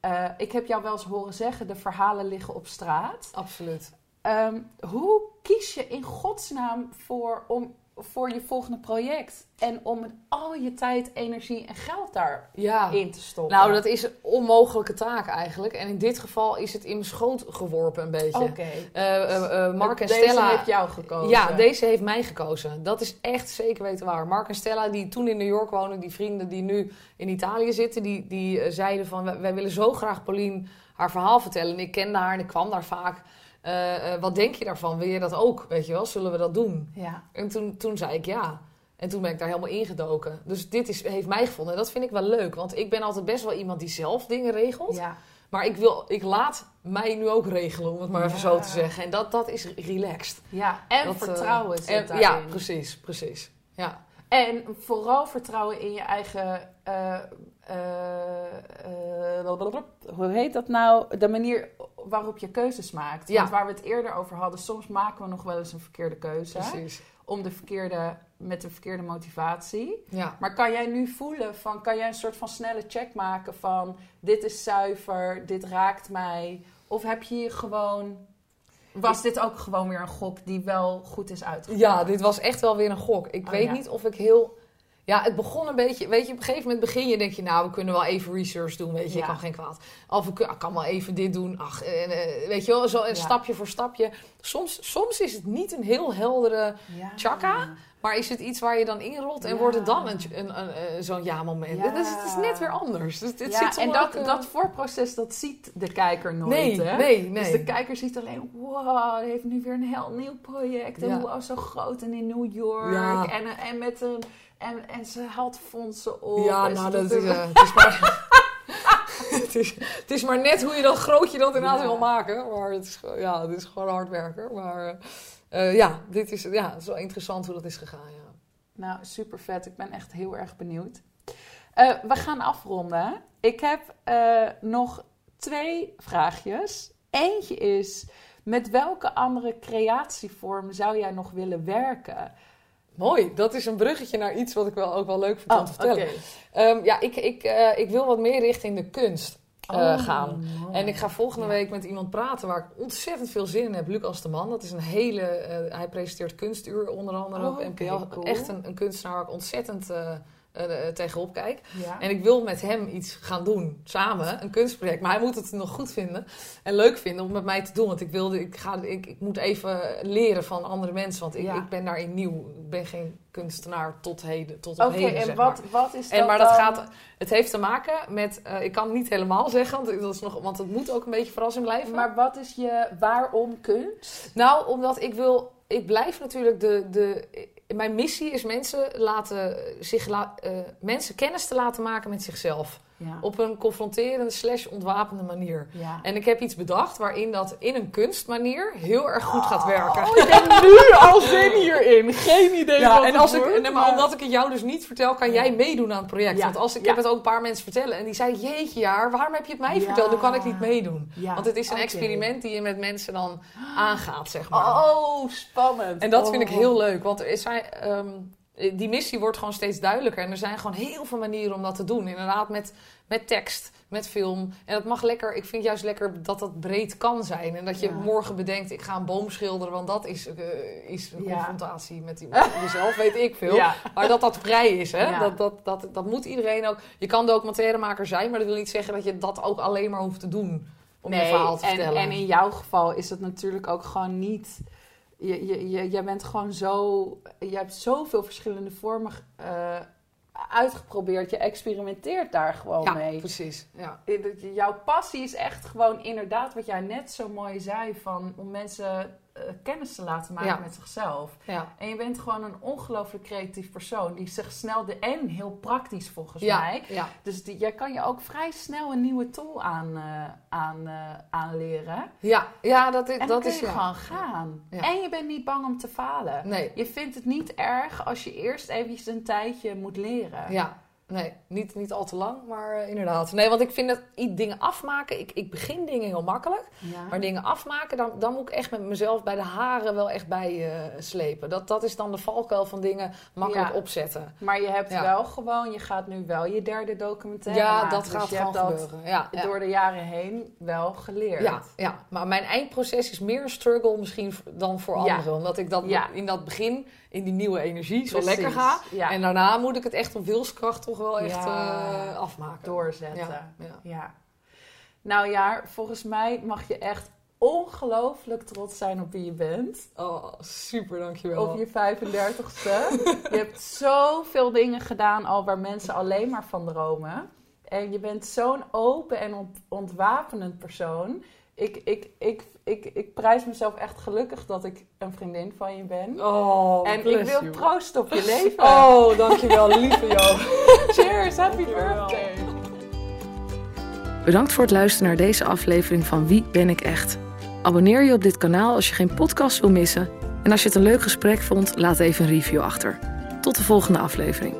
eh, ik heb jou wel eens horen zeggen, de verhalen liggen op straat. Absoluut. Ehm, hoe kies je in godsnaam voor, om, voor je volgende project? En om met al je tijd, energie en geld daarin Ja. te stoppen? Nou, dat is een onmogelijke taak eigenlijk. En in dit geval is het in mijn schoot geworpen een beetje. Oké. Eh, eh, eh, Mark en Deze Stella... heeft jou gekozen. Ja, deze heeft mij gekozen. Dat is echt zeker weten waar. Mark en Stella, die toen in New York wonen, die vrienden die nu in Italië zitten, die, die zeiden van, wij, wij willen zo graag Paulien haar verhaal vertellen. En ik kende haar en ik kwam daar vaak. Eh, eh, wat denk je daarvan? Wil je dat ook? Weet je wel, zullen we dat doen? Ja. En toen, toen zei ik ja. En toen ben ik daar helemaal ingedoken. Dus dit is, heeft mij gevonden. En dat vind ik wel leuk. Want ik ben altijd best wel iemand die zelf dingen regelt. ja. Maar ik, wil, ik laat mij nu ook regelen, om het maar even Ja. zo te zeggen. En dat, dat is relaxed. Ja, en Dat, eh, vertrouwen zit en- daarin. Ja, precies, precies. Ja, En vooral vertrouwen in je eigen... eh, eh, eh, hoe heet dat nou? De manier waarop je keuzes maakt. Ja. Want waar we het eerder over hadden... soms maken we nog wel eens een verkeerde keuze. precies. Om de verkeerde, met de verkeerde motivatie. Ja. Maar kan jij nu voelen van... kan jij een soort van snelle check maken van... dit is zuiver, dit raakt mij... Of heb je gewoon... Was dit ook gewoon weer een gok die wel goed is uitgekomen? ja, dit was echt wel weer een gok. Ik Oh, weet ja. niet of ik heel... Ja, het begon een beetje... Weet je, op een gegeven moment begin je denk je... Nou, we kunnen wel even research doen, weet je. Ja. Ik kan geen kwaad. Of ik kan- wel even dit doen. Ach, en, eh, weet je wel, zo een Ja. stapje voor stapje. Soms, soms is het niet een heel heldere... Ja. Chaka? Maar is het iets waar je dan inrolt en wordt het dan een, een, een, een- zo'n ja-moment? Ja. Dus het is net weer anders. Dus zit en dat, ook, eh, dat voorproces, dat ziet de kijker nooit, Nee, hè? nee, nee. Dus de kijker ziet alleen, wow, hij heeft nu weer een heel nieuw project. En wow, zo groot en in New York. Ja. En, en met een... En, en ze haalt fondsen op. Ja, nou, dat is, eh, het, is maar, het, is, het is maar net hoe je dat groot je dat inderdaad Ja. wil maken. Maar het is, ja, het is gewoon hard werken. Maar eh, ja, dit is, ja, het is wel interessant hoe dat is gegaan. Ja. Nou, super vet. Ik ben echt heel erg benieuwd. Eh, we gaan afronden. Ik heb nog twee vraagjes. Eentje is, met welke andere creatievorm zou jij nog willen werken? Mooi, dat is een bruggetje naar iets wat ik wel, ook wel leuk vind om Oh, te vertellen. Ehm, ja, ik, ik, eh, ik wil wat meer richting de kunst eh, Oh, gaan. mooi. En ik ga volgende Ja. week met iemand praten waar ik ontzettend veel zin in heb. Lucas de Man. Dat is een hele. eh, hij presenteert kunstuur onder andere Oh, op cool. Echt een, een kunstenaar waar ik ontzettend eh, tegenop kijk. Ja. En ik wil met hem iets gaan doen. Samen, een kunstproject. Maar hij moet het nog goed vinden en leuk vinden om met mij te doen. Want ik, wilde, ik, ga, ik, ik moet even leren van andere mensen. Want ik, Ja. ik ben daarin nieuw. Ik ben geen kunstenaar tot heden. Tot op Oké, heden, en zeg maar. wat, wat is dat En, maar dat dan? gaat, het heeft te maken met, eh, ik kan het niet helemaal zeggen, want, dat is nog, want het moet ook een beetje verrassing blijven. Maar wat is je waarom kunst? nou, omdat ik wil, ik blijf natuurlijk de, de, mijn missie is mensen laten zich, la, eh, mensen kennis te laten maken met zichzelf. Ja. Op een confronterende slash ontwapende manier. ja. En ik heb iets bedacht waarin dat in een kunstmanier heel erg goed gaat werken. Oh, ik heb nu al zin hierin. Geen idee Ja, wat en als ik, nee, maar omdat ik het jou dus niet vertel, kan jij meedoen aan het project. Want als ik, heb het ook een paar mensen vertellen en die zeiden: Jeetje, jaar, waarom heb je het mij verteld? Dan kan ik niet meedoen. Want het is een experiment die je met mensen dan aangaat, zeg maar. Oh, spannend. En dat vind ik Oh. heel leuk, want er zijn. ehm, eh, die missie wordt gewoon steeds duidelijker. En er zijn gewoon heel veel manieren om dat te doen. Inderdaad, met, met tekst, met film. En dat mag lekker, ik vind juist lekker dat dat breed kan zijn. En dat je Ja. morgen bedenkt, ik ga een boom schilderen, want dat is, eh, is een Ja. confrontatie met jezelf, weet ik veel. Ja. Maar dat dat vrij is, hè? Dat, dat, dat, dat moet iedereen ook. Je kan documentairemaker zijn, maar dat wil niet zeggen dat je dat ook alleen maar hoeft te doen om je verhaal te en, vertellen. en in jouw geval is het natuurlijk ook gewoon niet. Je, je, je, jij bent gewoon zo. Je hebt zoveel verschillende vormen eh, uitgeprobeerd. Je experimenteert daar gewoon ja, mee. precies. Ja. Eh, Jouw passie is echt gewoon inderdaad wat jij net zo mooi zei: van om mensen kennis te laten maken Ja. met zichzelf. Ja. En je bent gewoon een ongelooflijk creatief persoon die zich snel de en heel praktisch volgens Ja, mij. ja, Dus die, jij kan je ook vrij snel een nieuwe tool aan, eh, aan, eh, aanleren. ja, ja, dat is, En dan dat kun is je gewoon gaan. En je bent niet bang om te falen. Nee, Je vindt het niet erg als je eerst eventjes een tijdje moet leren. ja, nee, niet, niet al te lang, maar eh, inderdaad. Nee, want ik vind dat dingen afmaken, ik, ik begin dingen heel makkelijk. Ja. Maar dingen afmaken, dan, dan moet ik echt met mezelf bij de haren wel echt bij eh, slepen. Dat, dat is dan de valkuil van dingen makkelijk Ja. opzetten. Maar je hebt Ja. wel gewoon, je gaat nu wel je derde documentaire Ja, maken. dat Dus gaat je gewoon hebt gebeuren. Door de jaren heen wel geleerd. Ja, ja, maar mijn eindproces is meer een struggle misschien dan voor anderen. Omdat ik dat in dat begin, in die nieuwe energie, zo Precies. lekker ga. Ja, En daarna moet ik het echt op wilskracht toch wel echt Ja. eh, afmaken. doorzetten. Ja, ja. Ja. Nou ja, volgens mij mag je echt ongelooflijk trots zijn op wie je bent. Oh, super, dankjewel. Op je 35ste. je hebt zoveel dingen gedaan al waar mensen alleen maar van dromen. En je bent zo'n open en ont- ontwapenend persoon. Ik, ik, ik, ik, ik prijs mezelf echt gelukkig dat ik een vriendin van je ben. Oh, en ik wil you. proosten op je leven. Oh, dankjewel, lieve Jo. Cheers, happy Dankjewel. birthday. Bedankt voor het luisteren naar deze aflevering van Wie ben ik echt? Abonneer je op dit kanaal als je geen podcast wil missen. En als je het een leuk gesprek vond, laat even een review achter. Tot de volgende aflevering.